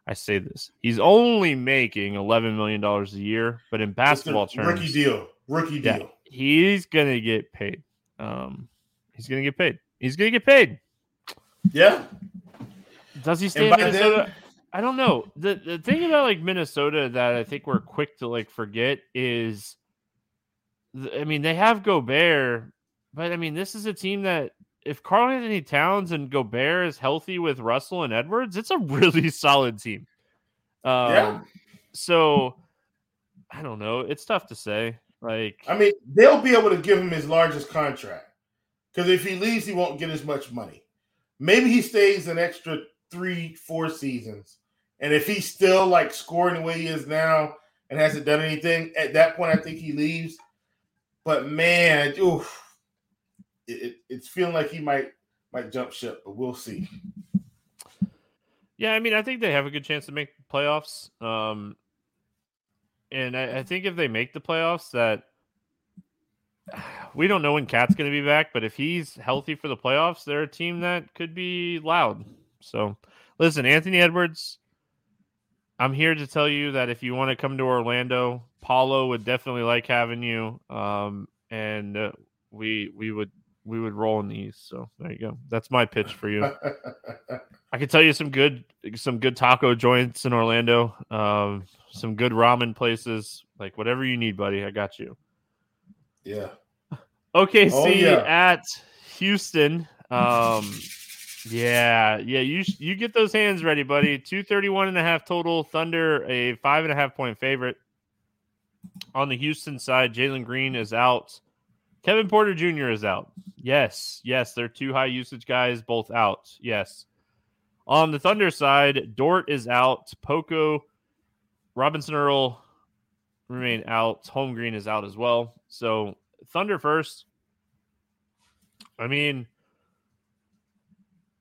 I say this. He's only making 11 million dollars a year, but in basketball terms, rookie deal, rookie deal. Yeah, he's gonna get paid. Um, he's gonna get paid. He's gonna get paid. Yeah. Does he stay in Minnesota? Then, I don't know. The the thing about like Minnesota that I think we're quick to like forget is I mean, they have Gobert, but I mean, this is a team that if Karl-Anthony Towns and Gobert is healthy with Russell and Edwards, it's a really <laughs> solid team. Um, yeah. So I don't know. It's tough to say. Like, I mean, they'll be able to give him his largest contract because if he leaves, he won't get as much money. Maybe he stays an extra three, four seasons, and if he's still like scoring the way he is now and hasn't done anything, at that point, I think he leaves. But man, oof, it, it, it's feeling like he might might jump ship, but we'll see. Yeah, I mean, I think they have a good chance to make playoffs. Um, and I, I think if they make the playoffs, that we don't know when KAT's going to be back, but if he's healthy for the playoffs, they're a team that could be loud. So, listen, Anthony Edwards, I'm here to tell you that if you want to come to Orlando, Paolo would definitely like having you, um, and uh, we we would we would roll in the East. So there you go. That's my pitch for you. <laughs> I can tell you some good some good taco joints in Orlando. Um, some good ramen places, like whatever you need, buddy. I got you. Yeah. <laughs> OKC oh, yeah. at Houston. Um, yeah, yeah. You you get those hands ready, buddy. 231 and a half total. Thunder a five and a half point favorite. On the Houston side, Jalen Green is out. Kevin Porter Jr. is out. Yes, yes, they're two high usage guys, both out. Yes. On the Thunder side, Dort is out. Poku Robinson Earl remain out. Holmgren is out as well. So Thunder first. I mean,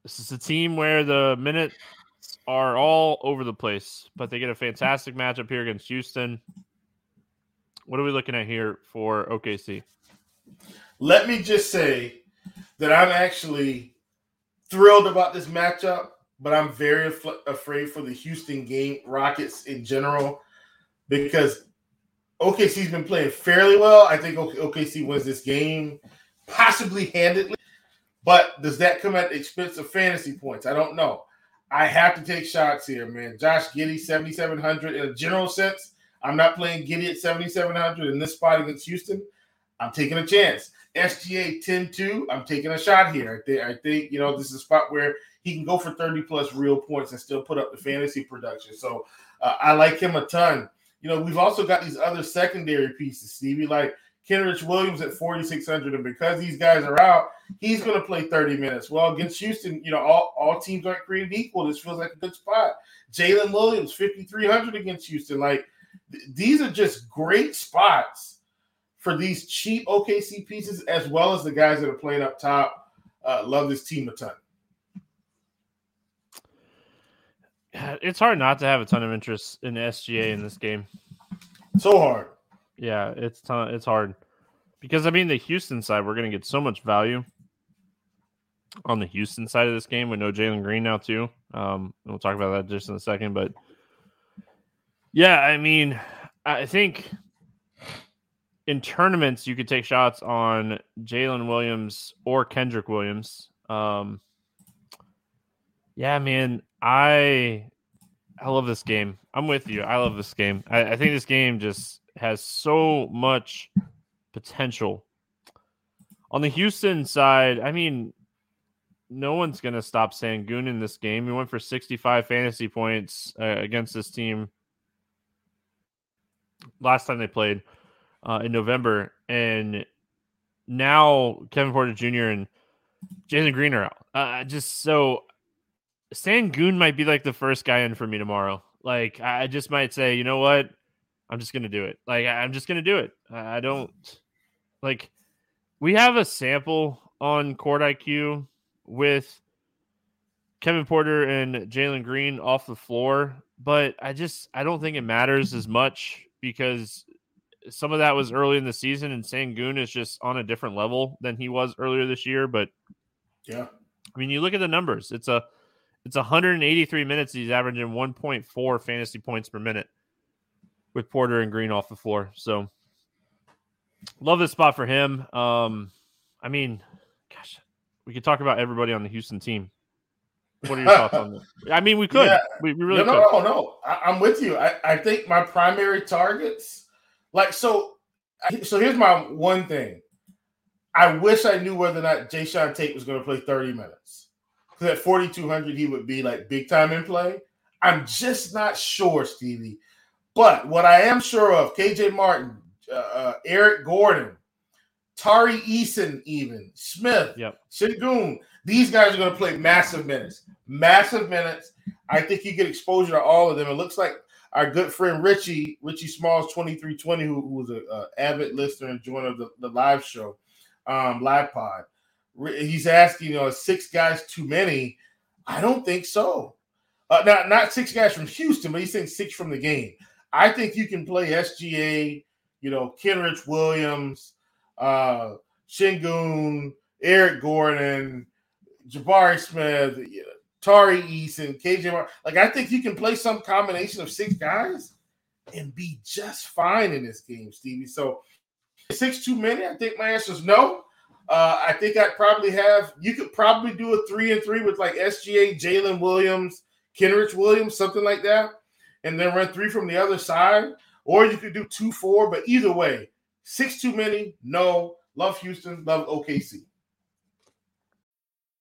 this is a team where the minutes are all over the place, but they get a fantastic matchup here against Houston. What are we looking at here for OKC? Let me just say that I'm actually thrilled about this matchup but I'm very af- afraid for the Houston game Rockets in general because OKC's been playing fairly well. I think OKC wins this game, possibly handedly. But does that come at the expense of fantasy points? I don't know. I have to take shots here, man. Josh Giddey, 7,700 in a general sense. I'm not playing Giddey at 7,700 in this spot against Houston. I'm taking a chance. SGA 10 2. I'm taking a shot here. I think, I think, you know, this is a spot where he can go for 30 plus real points and still put up the fantasy production. So uh, I like him a ton. You know, we've also got these other secondary pieces, Stevie, like Kenrich Williams at 4,600. And because these guys are out, he's going to play 30 minutes. Well, against Houston, you know, all, all teams aren't created equal. This feels like a good spot. Jalen Williams, 5,300 against Houston. Like, th- these are just great spots for these cheap OKC pieces, as well as the guys that are playing up top. Uh, love this team a ton. it's hard not to have a ton of interest in SGA in this game. So hard. Yeah, it's ton, it's hard because I mean the Houston side we're going to get so much value on the Houston side of this game We know Jalen Green now too. Um, we'll talk about that just in a second, but yeah, I mean, I think in tournaments you could take shots on Jalen Williams or Kenrich Williams. Um, yeah, man, I I love this game. I'm with you. I love this game. I, I think this game just has so much potential. On the Houston side, I mean, no one's going to stop Sengun in this game. He went for 65 fantasy points uh, against this team last time they played uh, in November. And now Kevin Porter Jr. and Jalen Green are out. Uh, just so Sengun might be like the first guy in for me tomorrow. Like I just might say, you know what? I'm just gonna do it. Like I'm just gonna do it. I don't like we have a sample on court IQ with Kevin Porter and Jalen Green off the floor, but I just I don't think it matters as much because some of that was early in the season and Sengun is just on a different level than he was earlier this year. But yeah, I mean, you look at the numbers. It's a it's 183 minutes. He's averaging 1.4 fantasy points per minute with Porter and Green off the floor. So love this spot for him. Um, I mean, gosh, we could talk about everybody on the Houston team. What are your thoughts on that? <laughs> I mean, we could. Yeah. We, we, really no, could. No, no, no. I, am with you. I, I think my primary targets, like, so so here's my one thing. I wish I knew whether or not Jae'Sean Tate was going to play 30 minutes. Because at 4,200, he would be like big time in play. I'm just not sure, Stevie. But what I am sure of, KJ Martin, uh, uh, Eric Gordon, Tari Eason, even Smith, yep. Sengun, these guys are going to play massive minutes. Massive minutes. I think you get exposure to all of them. It looks like our good friend Richie, Richie Smalls, 2320, who, who was an avid listener and joiner of the, the live show, um, live pod. He's asking, you know, six guys too many? I don't think so. Uh, not not six guys from Houston, but he's saying six from the game. I think you can play SGA, you know, Kenrich Williams, uh, Sengun, Eric Gordon, Jabari Smith, Tari Eason, KJ. Like I think you can play some combination of six guys and be just fine in this game, Stevie. So six too many? I think my answer is no. Uh, I think I'd probably have you could probably do a three and three with like SGA, Jalen Williams, Kenrich Williams, something like that, and then run three from the other side. Or you could do two four, but either way, six too many, no. Love Houston, love OKC.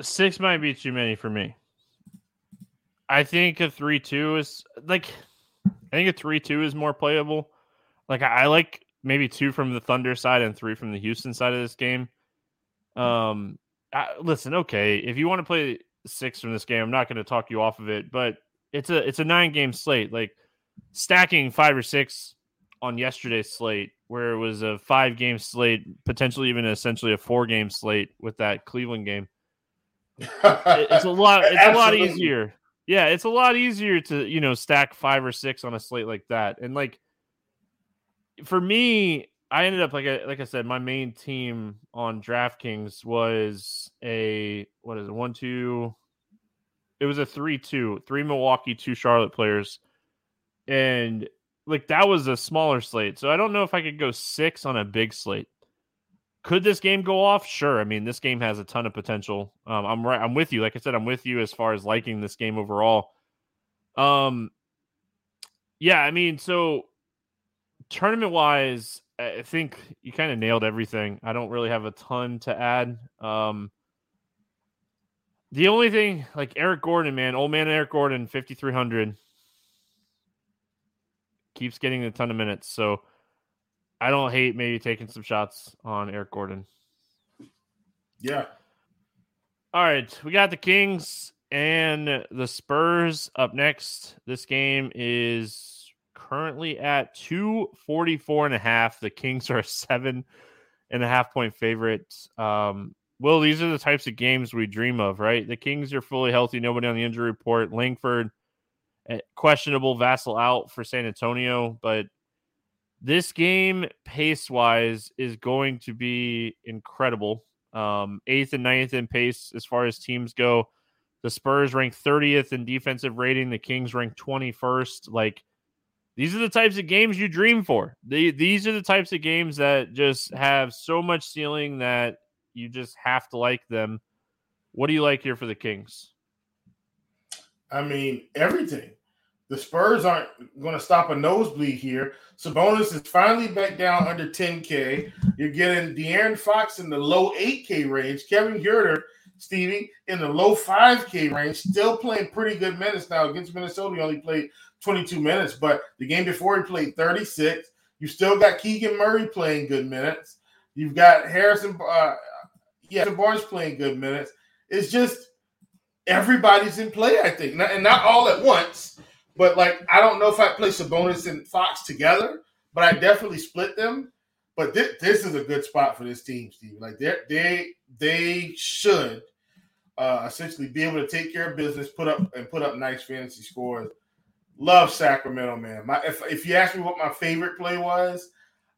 Six might be too many for me. I think a three-two is like. I think a three-two is more playable. Like I, I like maybe two from the Thunder side and three from the Houston side of this game. Um, I, listen, okay, if you want to play six from this game, I'm not going to talk you off of it, but it's a it's a nine game slate. Like stacking five or six on yesterday's slate, where it was a five game slate, potentially even essentially a four game slate with that Cleveland game it's a lot. It's a lot easier. Yeah, it's a lot easier to you know stack five or six on a slate like that. And like for me, I ended up like I, like I said, my main team on DraftKings was a what is it one two. It was a three two, three Milwaukee, two Charlotte players, and like that was a smaller slate. So I don't know if I could go six on a big slate. Could this game go off? Sure. I mean, this game has a ton of potential. Um, I'm right. I'm with you. Like I said, I'm with you as far as liking this game overall. Um, yeah. I mean, so tournament wise, I think you kind of nailed everything. I don't really have a ton to add. Um, the only thing, like Eric Gordon, man, old man Eric Gordon, 5,300, keeps getting a ton of minutes. So I don't hate maybe taking some shots on Eric Gordon. Yeah. All right. We got the Kings and the Spurs up next. This game is currently at 244 and a half. The Kings are a seven and a half point favorite. Um, well, these are the types of games we dream of, right? The Kings are fully healthy, nobody on the injury report. Langford, eh, questionable, Vassell out for San Antonio, but this game, pace wise, is going to be incredible. Um, eighth and ninth in pace as far as teams go. The Spurs rank 30th in defensive rating. The Kings rank 21st. Like, these are the types of games you dream for. The, these are the types of games that just have so much ceiling that you just have to like them. What do you like here for the Kings? I mean, everything. The Spurs aren't going to stop a nosebleed here. Sabonis is finally back down under 10K. You're getting De'Aaron Fox in the low 8K range. Kevin Huerter, Stevie, in the low 5K range, still playing pretty good minutes now. Against Minnesota, he only played 22 minutes, but the game before he played 36. You still got Keegan Murray playing good minutes. You've got Harrison, uh, yeah, Barnes playing good minutes. It's just everybody's in play, I think, and not all at once but like, I don't know if I play Sabonis and Fox together, but I definitely split them. But this, this is a good spot for this team, Steve. Like they they they should uh, essentially be able to take care of business, put up and put up nice fantasy scores. love Sacramento, man. My if if you ask me what my favorite play was,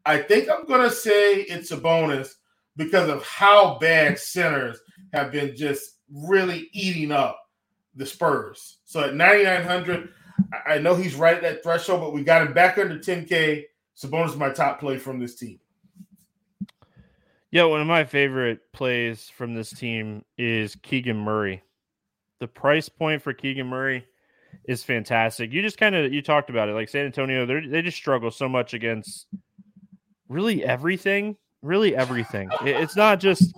I think I'm gonna say it's Sabonis because of how bad centers have been just really eating up the Spurs. So at 9,900, I know he's right at that threshold, but we got him back under 10K. Sabonis is my top play from this team. Yeah, one of my favorite plays from this team is Keegan Murray. The price point for Keegan Murray is fantastic. You just kind of you talked about it, like San Antonio, they they just struggle so much against really everything, really everything. it's not just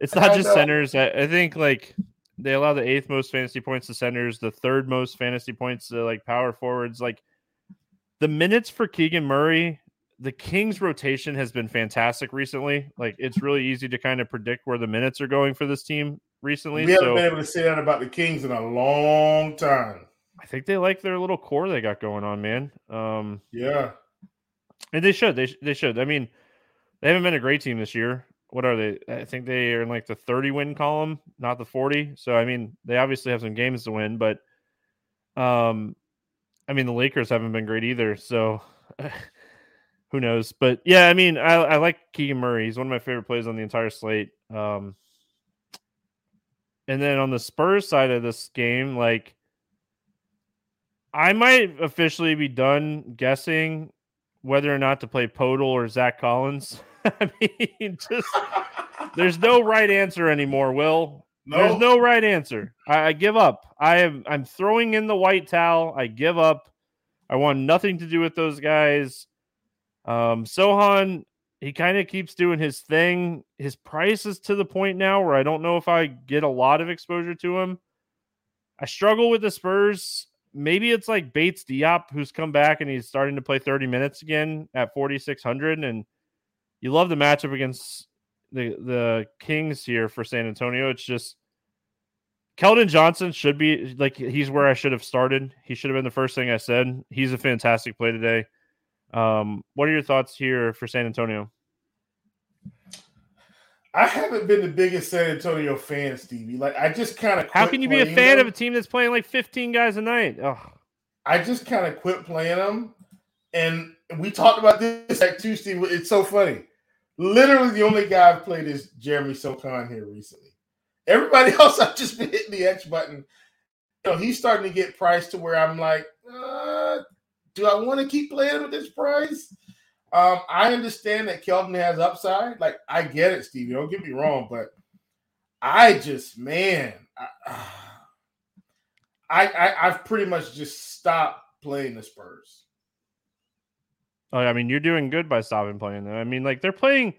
it's not just centers. I, I, think like they allow the eighth most fantasy points to centers, the third most fantasy points to like power forwards. Like the minutes for Keegan Murray the Kings rotation has been fantastic recently. Like it's really easy to kind of predict where the minutes are going for this team recently. We haven't so, been able to say that about the Kings in a long time. I think they like their little core they got going on, man. Um, yeah, and they should. They they should. I mean, they haven't been a great team this year. What are they? I think they are in like the 30 win column, not the 40. So I mean, they obviously have some games to win, but um, I mean the Lakers haven't been great either. So <laughs> who knows? But yeah, I mean, I, I like Keegan Murray. He's one of my favorite plays on the entire slate. Um, and then on the Spurs side of this game, like I might officially be done guessing whether or not to play Poeltl or Zach Collins. <laughs> <laughs> I mean, just there's no right answer anymore. Will there's no right answer. I, I give up. I am I'm throwing in the white towel. I give up. I want nothing to do with those guys. Um, Sochan, he kind of keeps doing his thing. His price is to the point now where I don't know if I get a lot of exposure to him. I struggle with the Spurs. Maybe it's like Bates Diop, who's come back and he's starting to play 30 minutes again at 4,600. And you love the matchup against the, the Kings here for San Antonio. It's just Keldon Johnson should be like he's where I should have started. He should have been the first thing I said. He's a fantastic play today. Um, what are your thoughts here for San Antonio? I haven't been the biggest San Antonio fan, Stevie. Like I just kind of how can you be a fan them. of a team that's playing like 15 guys a night? Oh. I just kind of quit playing them, and we talked about this at Tuesday. It's so funny. Literally, the only guy I've played is Jeremy Sochan here recently. Everybody <laughs> else, I've just been hitting the X button. You know, he's starting to get priced to where I'm like, uh, do I want to keep playing with this price? Um, I understand that Keldon has upside. Like I get it, Stevie. Don't get me wrong, but I just man, I, <sighs> I I've pretty much just stopped playing the Spurs. Oh, I mean, you're doing good by stopping playing them. I mean, like they're playing,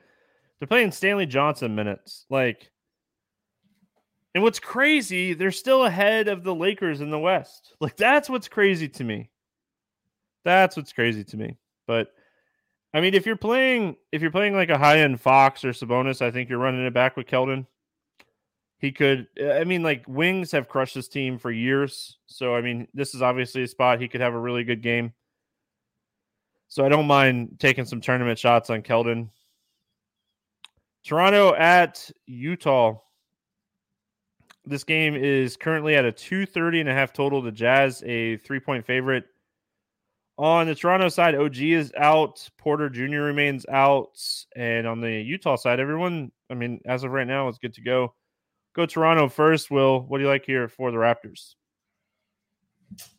they're playing Stanley Johnson minutes. Like, and what's crazy, they're still ahead of the Lakers in the West. <laughs> Like that's what's crazy to me. That's what's crazy to me. But I mean, if you're playing if you're playing like a high end Fox or Sabonis, I think you're running it back with Keldon. He could. I mean, like wings have crushed this team for years. So I mean, this is obviously a spot he could have a really good game. So I don't mind taking some tournament shots on Keldon. Toronto at Utah. This game is currently at a 230 and a half total. The Jazz a three point favorite. On the Toronto side, OG is out. Porter Jr. remains out. And on the Utah side, everyone, I mean, as of right now, is good to go. Go Toronto first. Will, what do you like here for the Raptors?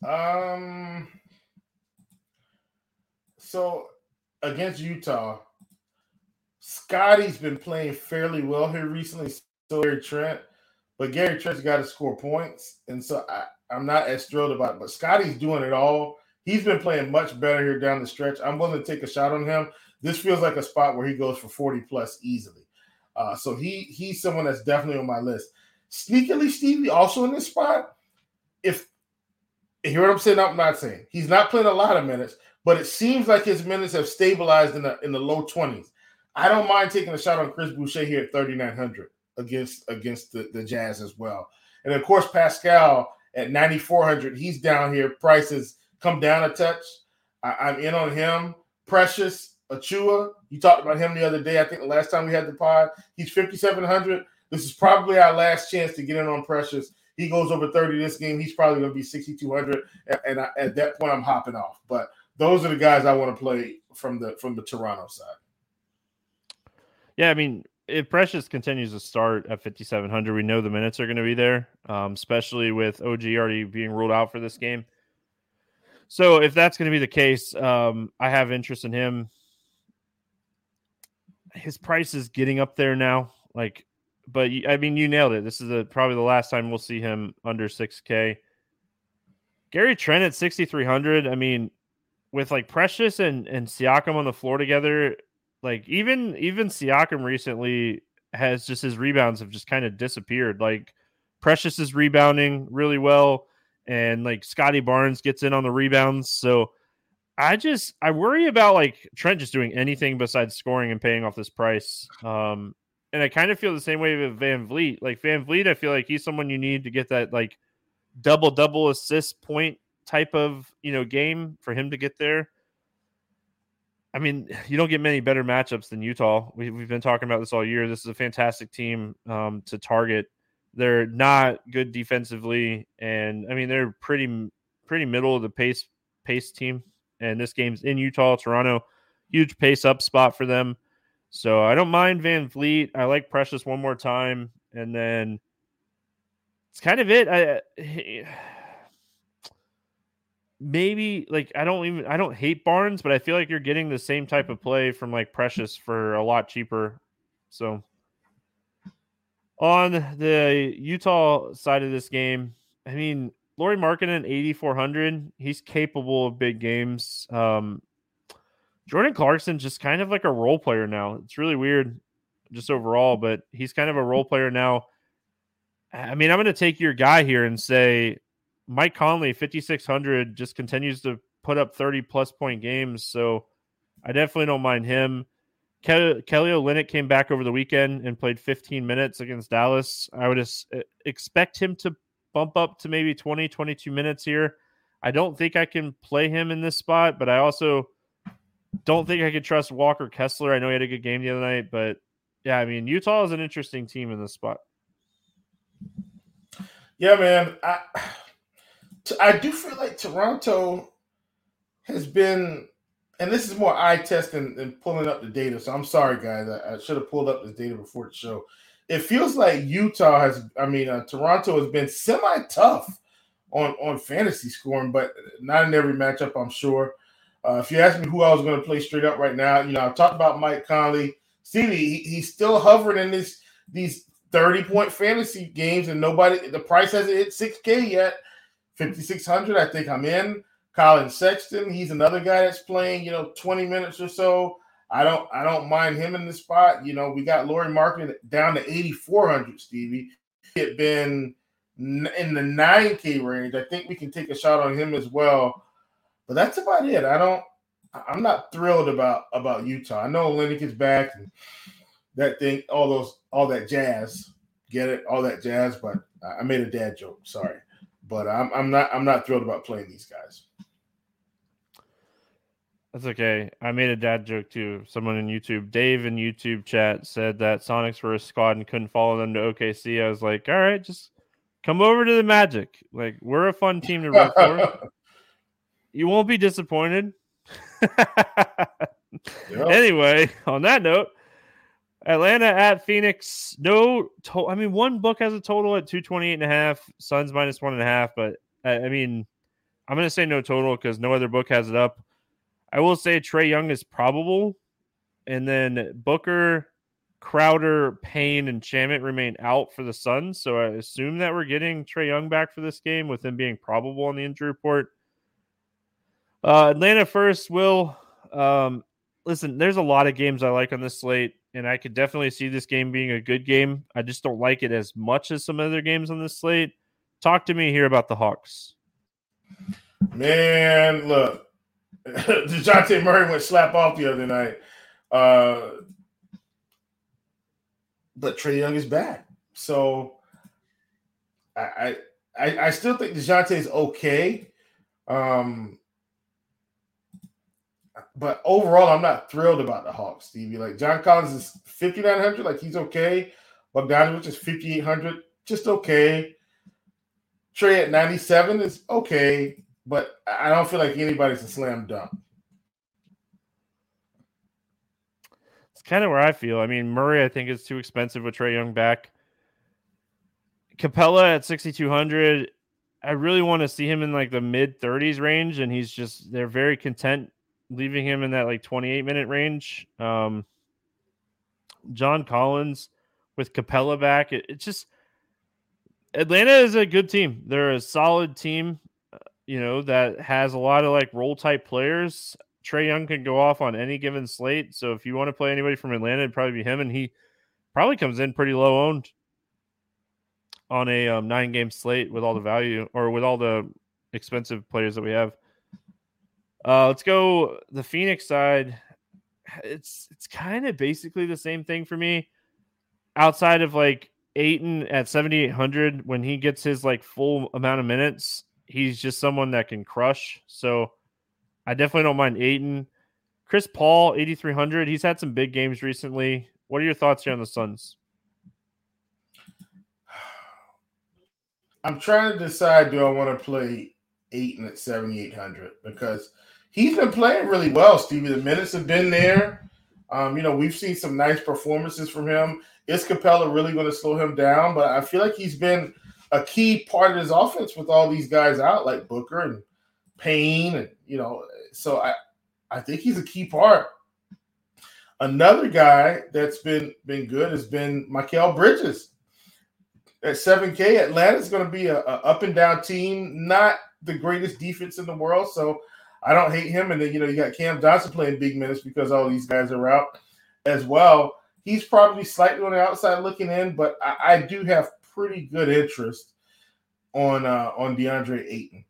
Um, so against Utah, Scotty's been playing fairly well here recently. So Gary Trent, but Gary Trent's got to score points, and so I, I'm not as thrilled about it. But Scotty's doing it all He's been playing much better here down the stretch. I'm willing to take a shot on him. This feels like a spot where he goes for 40 plus easily. Uh, so he he's someone that's definitely on my list. Sneakily, Stevie also in this spot. If you hear what I'm saying, I'm not saying he's not playing a lot of minutes, but it seems like his minutes have stabilized in the in the low 20s. I don't mind taking a shot on Chris Boucher here at 3,900 against against the, the Jazz as well. And of course, Pascal at 9,400, he's down here. Prices come down a touch. I, am in on him. Precious Achiuwa, you talked about him the other day. I think the last time we had the pod, he's 5,700. This is probably our last chance to get in on Precious. he goes over 30 this game, he's probably going to be 6,200. And I, at that point, I'm hopping off. But those are the guys I want to play from the from the Toronto side. Yeah, I mean, if Precious continues to start at 5,700, we know the minutes are going to be there, um, especially with OG already being ruled out for this game. So if that's going to be the case, um, I have interest in him. His price is getting up there now. Like, but I mean, you nailed it. This is a, probably the last time we'll see him under 6K. Gary Trent at 6,300. I mean, with like Precious and, and Siakam on the floor together, like even even Siakam recently has just his rebounds have just kind of disappeared. Like Precious is rebounding really well, and like Scotty Barnes gets in on the rebounds. So I just I worry about like Trent just doing anything besides scoring and paying off this price. Um, and I kind of feel the same way with VanVleet. Like VanVleet, I feel like he's someone you need to get that like double double assist point type of you know game for him to get there. I mean, <sighs> you don't get many better matchups than Utah. We, have been talking about this all year. This is a fantastic team um, to target. They're not good defensively, and I mean they're pretty pretty middle of the pace pace team. And this game's in Utah, Toronto, huge pace up spot for them. So I don't mind VanVleet. I like Precious one more time, and then it's kind of it. I <sighs> maybe like I don't even I don't hate Barnes, but I feel like you're getting the same type of play from like Precious for a lot cheaper. So on the Utah side of this game, I mean Lauri Markkanen 8400, he's capable of big games. Um Jordan Clarkson just kind of like a role player now. It's really weird just overall, but he's kind of a role player now. I mean, I'm going to take your guy here and say Mike Conley, 5,600, just continues to put up 30 plus point games. So I definitely don't mind him. Kelly, Kelly Olynyk came back over the weekend and played 15 minutes against Dallas. I would expect him to bump up to maybe 20, 22 minutes here. I don't think I can play him in this spot, but I also don't think I could trust Walker Kessler. I know he had a good game the other night, but yeah, I mean, Utah is an interesting team in this spot. Yeah, man. I I do feel like Toronto has been, and this is more eye testing than pulling up the data. So I'm sorry, guys. I, I should have pulled up this data before the show. It feels like Utah has, I mean, uh, Toronto has been semi tough on on fantasy scoring, but not in every matchup, I'm sure. Uh, if you ask me who I was going to play straight up right now, you know, I've talked about Mike Conley. Stevie, he, he's still hovering in this these 30 point fantasy games, and nobody, the price hasn't hit 6K yet. 5,600, I think I'm in. Collin Sexton, he's another guy that's playing, you know, 20 minutes or so. I don't I don't mind him in the spot. You know, we got Lauri Markkanen down to 8,400, Stevie. Had been in the 9K range. I think we can take a shot on him as well. But that's about it. I don't I'm not thrilled about about Utah. I know Olynyk is back and that thing, all those all that jazz. Get it? All that jazz, but I made a dad joke. Sorry but I'm I'm not I'm not thrilled about playing these guys. That's okay. I made a dad joke too. Someone in YouTube, Dave in YouTube chat said that Sonics were a squad and couldn't follow them to OKC. I was like, all right, just come over to the Magic. Like we're a fun team to root for. <laughs> you won't be disappointed. <laughs> yep. Anyway, on that note, Atlanta at Phoenix. No, to- I mean, one book has a total at 228 and a half. Suns minus one and a half. But I, I mean, I'm going to say no total because no other book has it up. I will say Trae Young is probable. And then Booker, Crowder, Payne, and Shamet remain out for the Suns. So I assume that we're getting Trae Young back for this game with him being probable on the injury report. Uh, Atlanta first, Will. Um, listen, there's a lot of games I like on this slate and I could definitely see this game being a good game. I just don't like it as much as some other games on this slate. Talk to me here about the Hawks. Man, look, <laughs> Dejounte Murray went slap off the other night. Uh, but Trae Young is back. So I I I still think Dejounte is okay. Um, but overall, I'm not thrilled about the Hawks, Stevie. Like John Collins is 5,900, like he's okay. Bogdanovic is 5,800, just okay. Trae at 97 is okay, but I don't feel like anybody's a slam dunk. It's kind of where I feel. I mean, Murray, I think, is too expensive with Trae Young back. Capela at 6,200. I really want to see him in like the mid 30s range, and he's just, they're very content leaving him in that like 28 minute range. Um, John Collins with Capela back. It, it's just, Atlanta is a good team. They're a solid team, uh, you know, that has a lot of like role type players. Trae Young can go off on any given slate. So if you want to play anybody from Atlanta, it'd probably be him. And he probably comes in pretty low owned on a um, nine game slate with all the value or with all the expensive players that we have. Uh, let's go the Phoenix side. It's it's kind of basically the same thing for me, outside of like Ayton at 7,800 when he gets his like full amount of minutes. He's just someone that can crush. So I definitely don't mind Ayton. Chris Paul, 8,300. He's had some big games recently. What are your thoughts here on the Suns? I'm trying to decide do I want to play Ayton at 7,800 because he's been playing really well, Stevie. The minutes have been there. Um, you know, we've seen some nice performances from him. Is Capela really going to slow him down? But I feel like he's been a key part of his offense with all these guys out, like Booker and Payne, and you know, so I, I think he's a key part. Another guy that's been been good has been Mikal Bridges at 7K. Atlanta's going to be a, a up and down team, not the greatest defense in the world. So I don't hate him. And then, you know, you got Cam Johnson playing big minutes because all these guys are out as well. He's probably slightly on the outside looking in, but I, I do have pretty good interest on uh, on DeAndre Ayton.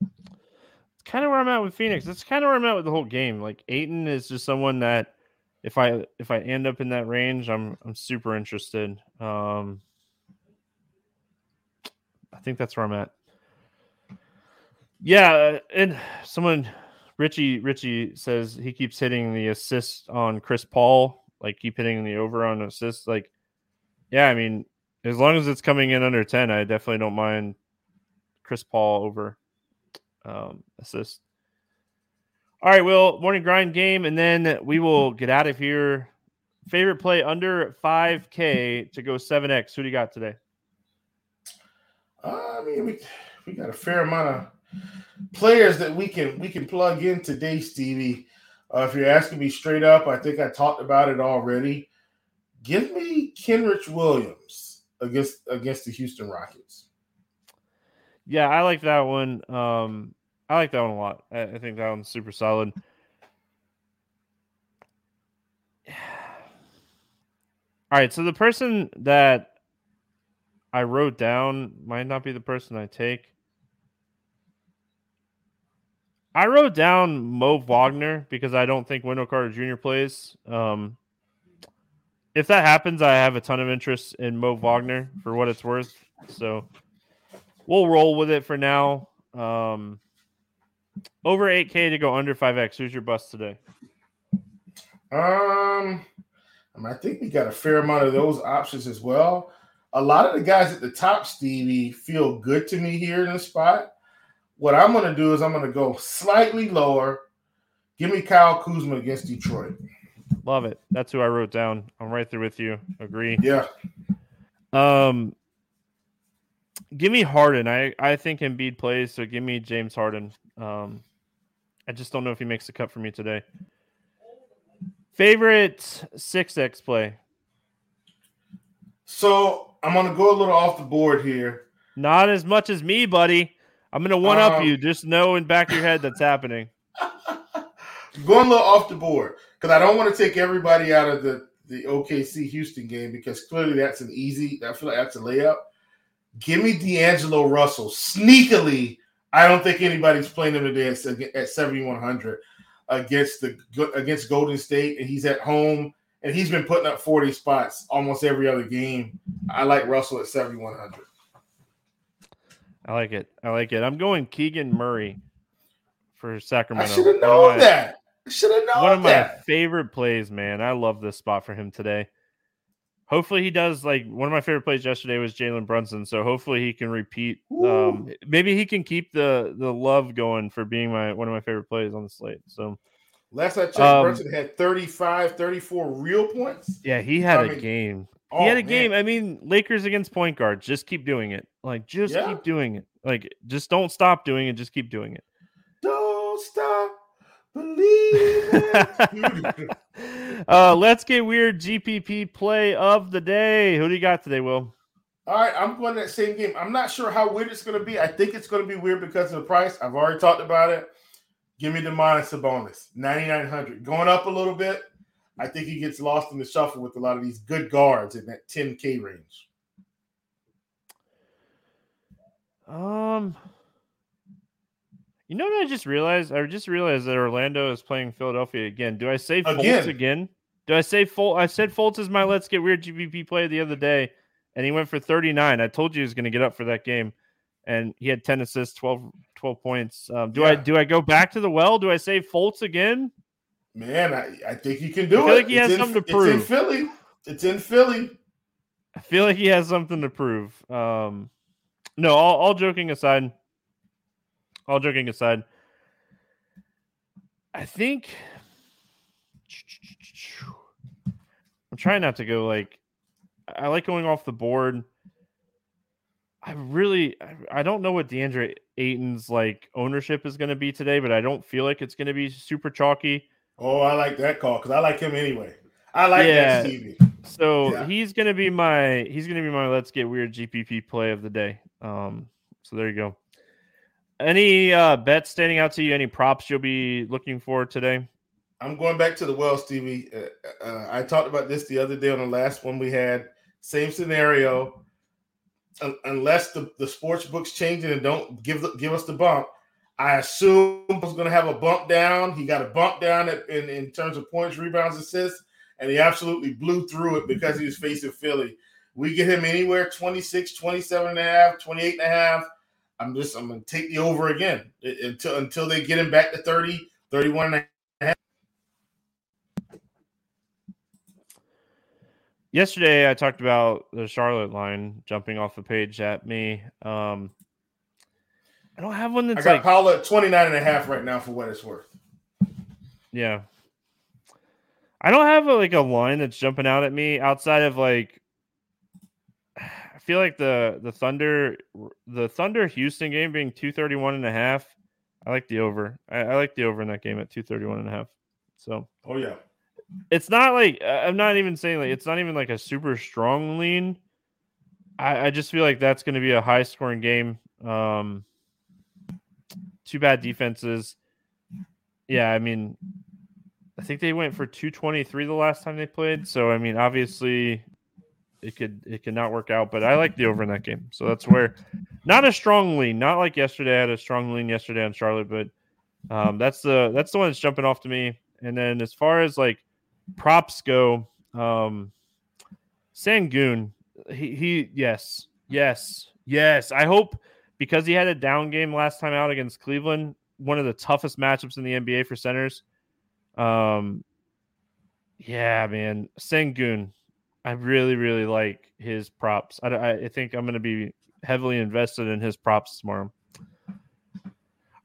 It's kind of where I'm at with Phoenix. That's kind of where I'm at with the whole game. Like Ayton is just someone that if I if I end up in that range, I'm I'm super interested. Um, I think that's where I'm at. Yeah, uh, and someone Richie Richie says he keeps hitting the assist on Chris Paul, like keep hitting the over on assists. Like, yeah, I mean, as long as it's coming in under ten, I definitely don't mind Chris Paul over um, assist. All right, Will morning grind game, and then we will get out of here. Favorite play under five K to go seven X. Who do you got today? Uh, I mean, we we got a fair amount of players that we can we can plug in today, Stevie. Uh, if you're asking me straight up, I think I talked about it already. Give me Kenrich Williams against against the Houston Rockets. Yeah, I like that one. Um, I like that one a lot. I, I think that one's super solid. <sighs> All right, so the person that I wrote down might not be the person I take. I wrote down Mo Wagner because I don't think Wendell Carter Jr. plays. Um, if that happens, I have a ton of interest in Mo Wagner for what it's worth. So we'll roll with it for now. Um, over 8K to go under 5X. Who's your bust today? Um, I, mean, I think we got a fair amount of those options as well. A lot of the guys at the top, Stevie, feel good to me here in the spot. What I'm going to do is I'm going to go slightly lower. Give me Kyle Kuzma against Detroit. Love it. That's who I wrote down. I'm right there with you. Agree. Yeah. Um, give me Harden. I I think Embiid plays, so give me James Harden. Um, I just don't know if he makes the cut for me today. Favorite six X play. So I'm gonna go a little off the board here. Not as much as me, buddy. I'm gonna one up um, you. Just know in back of your head that's happening. <laughs> Going a little off the board because I don't want to take everybody out of the the OKC Houston game because clearly that's an easy. I feel like that's a layup. Give me D'Angelo Russell sneakily. I don't think anybody's playing him today at, at 7100 against the against Golden State, and he's at home and he's been putting up 40 spots almost every other game. I like Russell at 7100. I like it. I like it. I'm going Keegan Murray for Sacramento. I should have known that. Should have known One of that. my favorite plays, man. I love this spot for him today. hopefully he does like one of my favorite plays yesterday was Jalen Brunson. So hopefully he can repeat. Um, maybe he can keep the the love going for being my one of my favorite plays on the slate. So last I checked, Um, Brunson had 35, 34 real points. yeah, he had I a mean, game. Oh, he had a man. game. I mean, Lakers against point guards. Just keep doing it. Like, just Yeah. keep doing it. Like, just don't stop doing it. Just keep doing it. Don't stop believing. <laughs> uh, let's get weird. GPP play of the day. Who do you got today, Will? All right, I'm going to that same game. I'm not sure how weird it's going to be. I think it's going to be weird because of the price. I've already talked about it. Give me Domantas Sabonis, 9,900. Going up a little bit. I think he gets lost in the shuffle with a lot of these good guards in that 10K range. Um, you know what I just realized? I just realized that Orlando is playing Philadelphia again. Do I say Fultz Again. again? Do I say Fultz? I said Fultz is my let's get weird GPP play the other day, and he went for 39. I told you he was going to get up for that game, and he had 10 assists, 12, 12 points. Um, do I do I go back to the well? Do I say Fultz again? Man, I, I think he can do I feel it. like he has in, something to prove. It's in. Philly. It's in Philly. I feel like he has something to prove. Um, no, all, all joking aside, all joking aside, I think I'm trying not to go like I like going off the board. I really I- I don't know what DeAndre Ayton's like ownership is going to be today, but I don't feel like it's going to be super chalky. Oh, I like that call because I like him anyway. I like Yeah. that Stevie. So Yeah. he's gonna be my he's gonna be my let's get weird GPP play of the day. Um, so there you go. Any uh bets standing out to you? Any props you'll be looking for today? I'm going back to the well, Stevie. Uh, uh, I talked about this the other day on the last one we had. Same scenario. Un- unless the, the sports books changing and don't give the, give us the bump, I assume was going to have a bump down. He got a bump down at, in, in terms of points, rebounds, assists, and he absolutely blew through it because he was facing Philly. We get him anywhere 26, 27 and a half, 28 and a half. I'm just I'm going to take the over again uh, until until they get him back to 30, 31 and a half. Yesterday I talked about the Charlotte line jumping off the page at me. Um I don't have one I that's got like Paolo at 29 and a half right now for what it's worth. Yeah. I don't have a, like a line that's jumping out at me outside of like I feel like the the Thunder the Thunder Houston game being 231 and a half. I like the over. I, I like the over in that game at 231 and a half. So Oh yeah. it's not like I'm not even saying like it's not even like a super strong lean. I, I just feel like that's going to be a high scoring game. Um, two bad defenses. Yeah, I mean, I think they went for 223 the last time they played. So I mean, obviously, it could it could not work out. But I like the over in that game. So that's where not a strong lean, not like yesterday. I had a strong lean yesterday on Charlotte, but um, that's the that's the one that's jumping off to me. And then as far as like props go, um, Sengun, he he yes, yes, yes. I hope because he had a down game last time out against Cleveland, one of the toughest matchups in the NBA for centers. Um, yeah, man, Sengun, I really really like his props. I, I think I'm going to be heavily invested in his props tomorrow.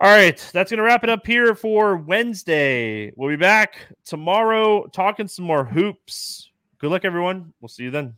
All right, that's going to wrap it up here for Wednesday. We'll be back tomorrow talking some more hoops. Good luck, everyone. We'll see you then.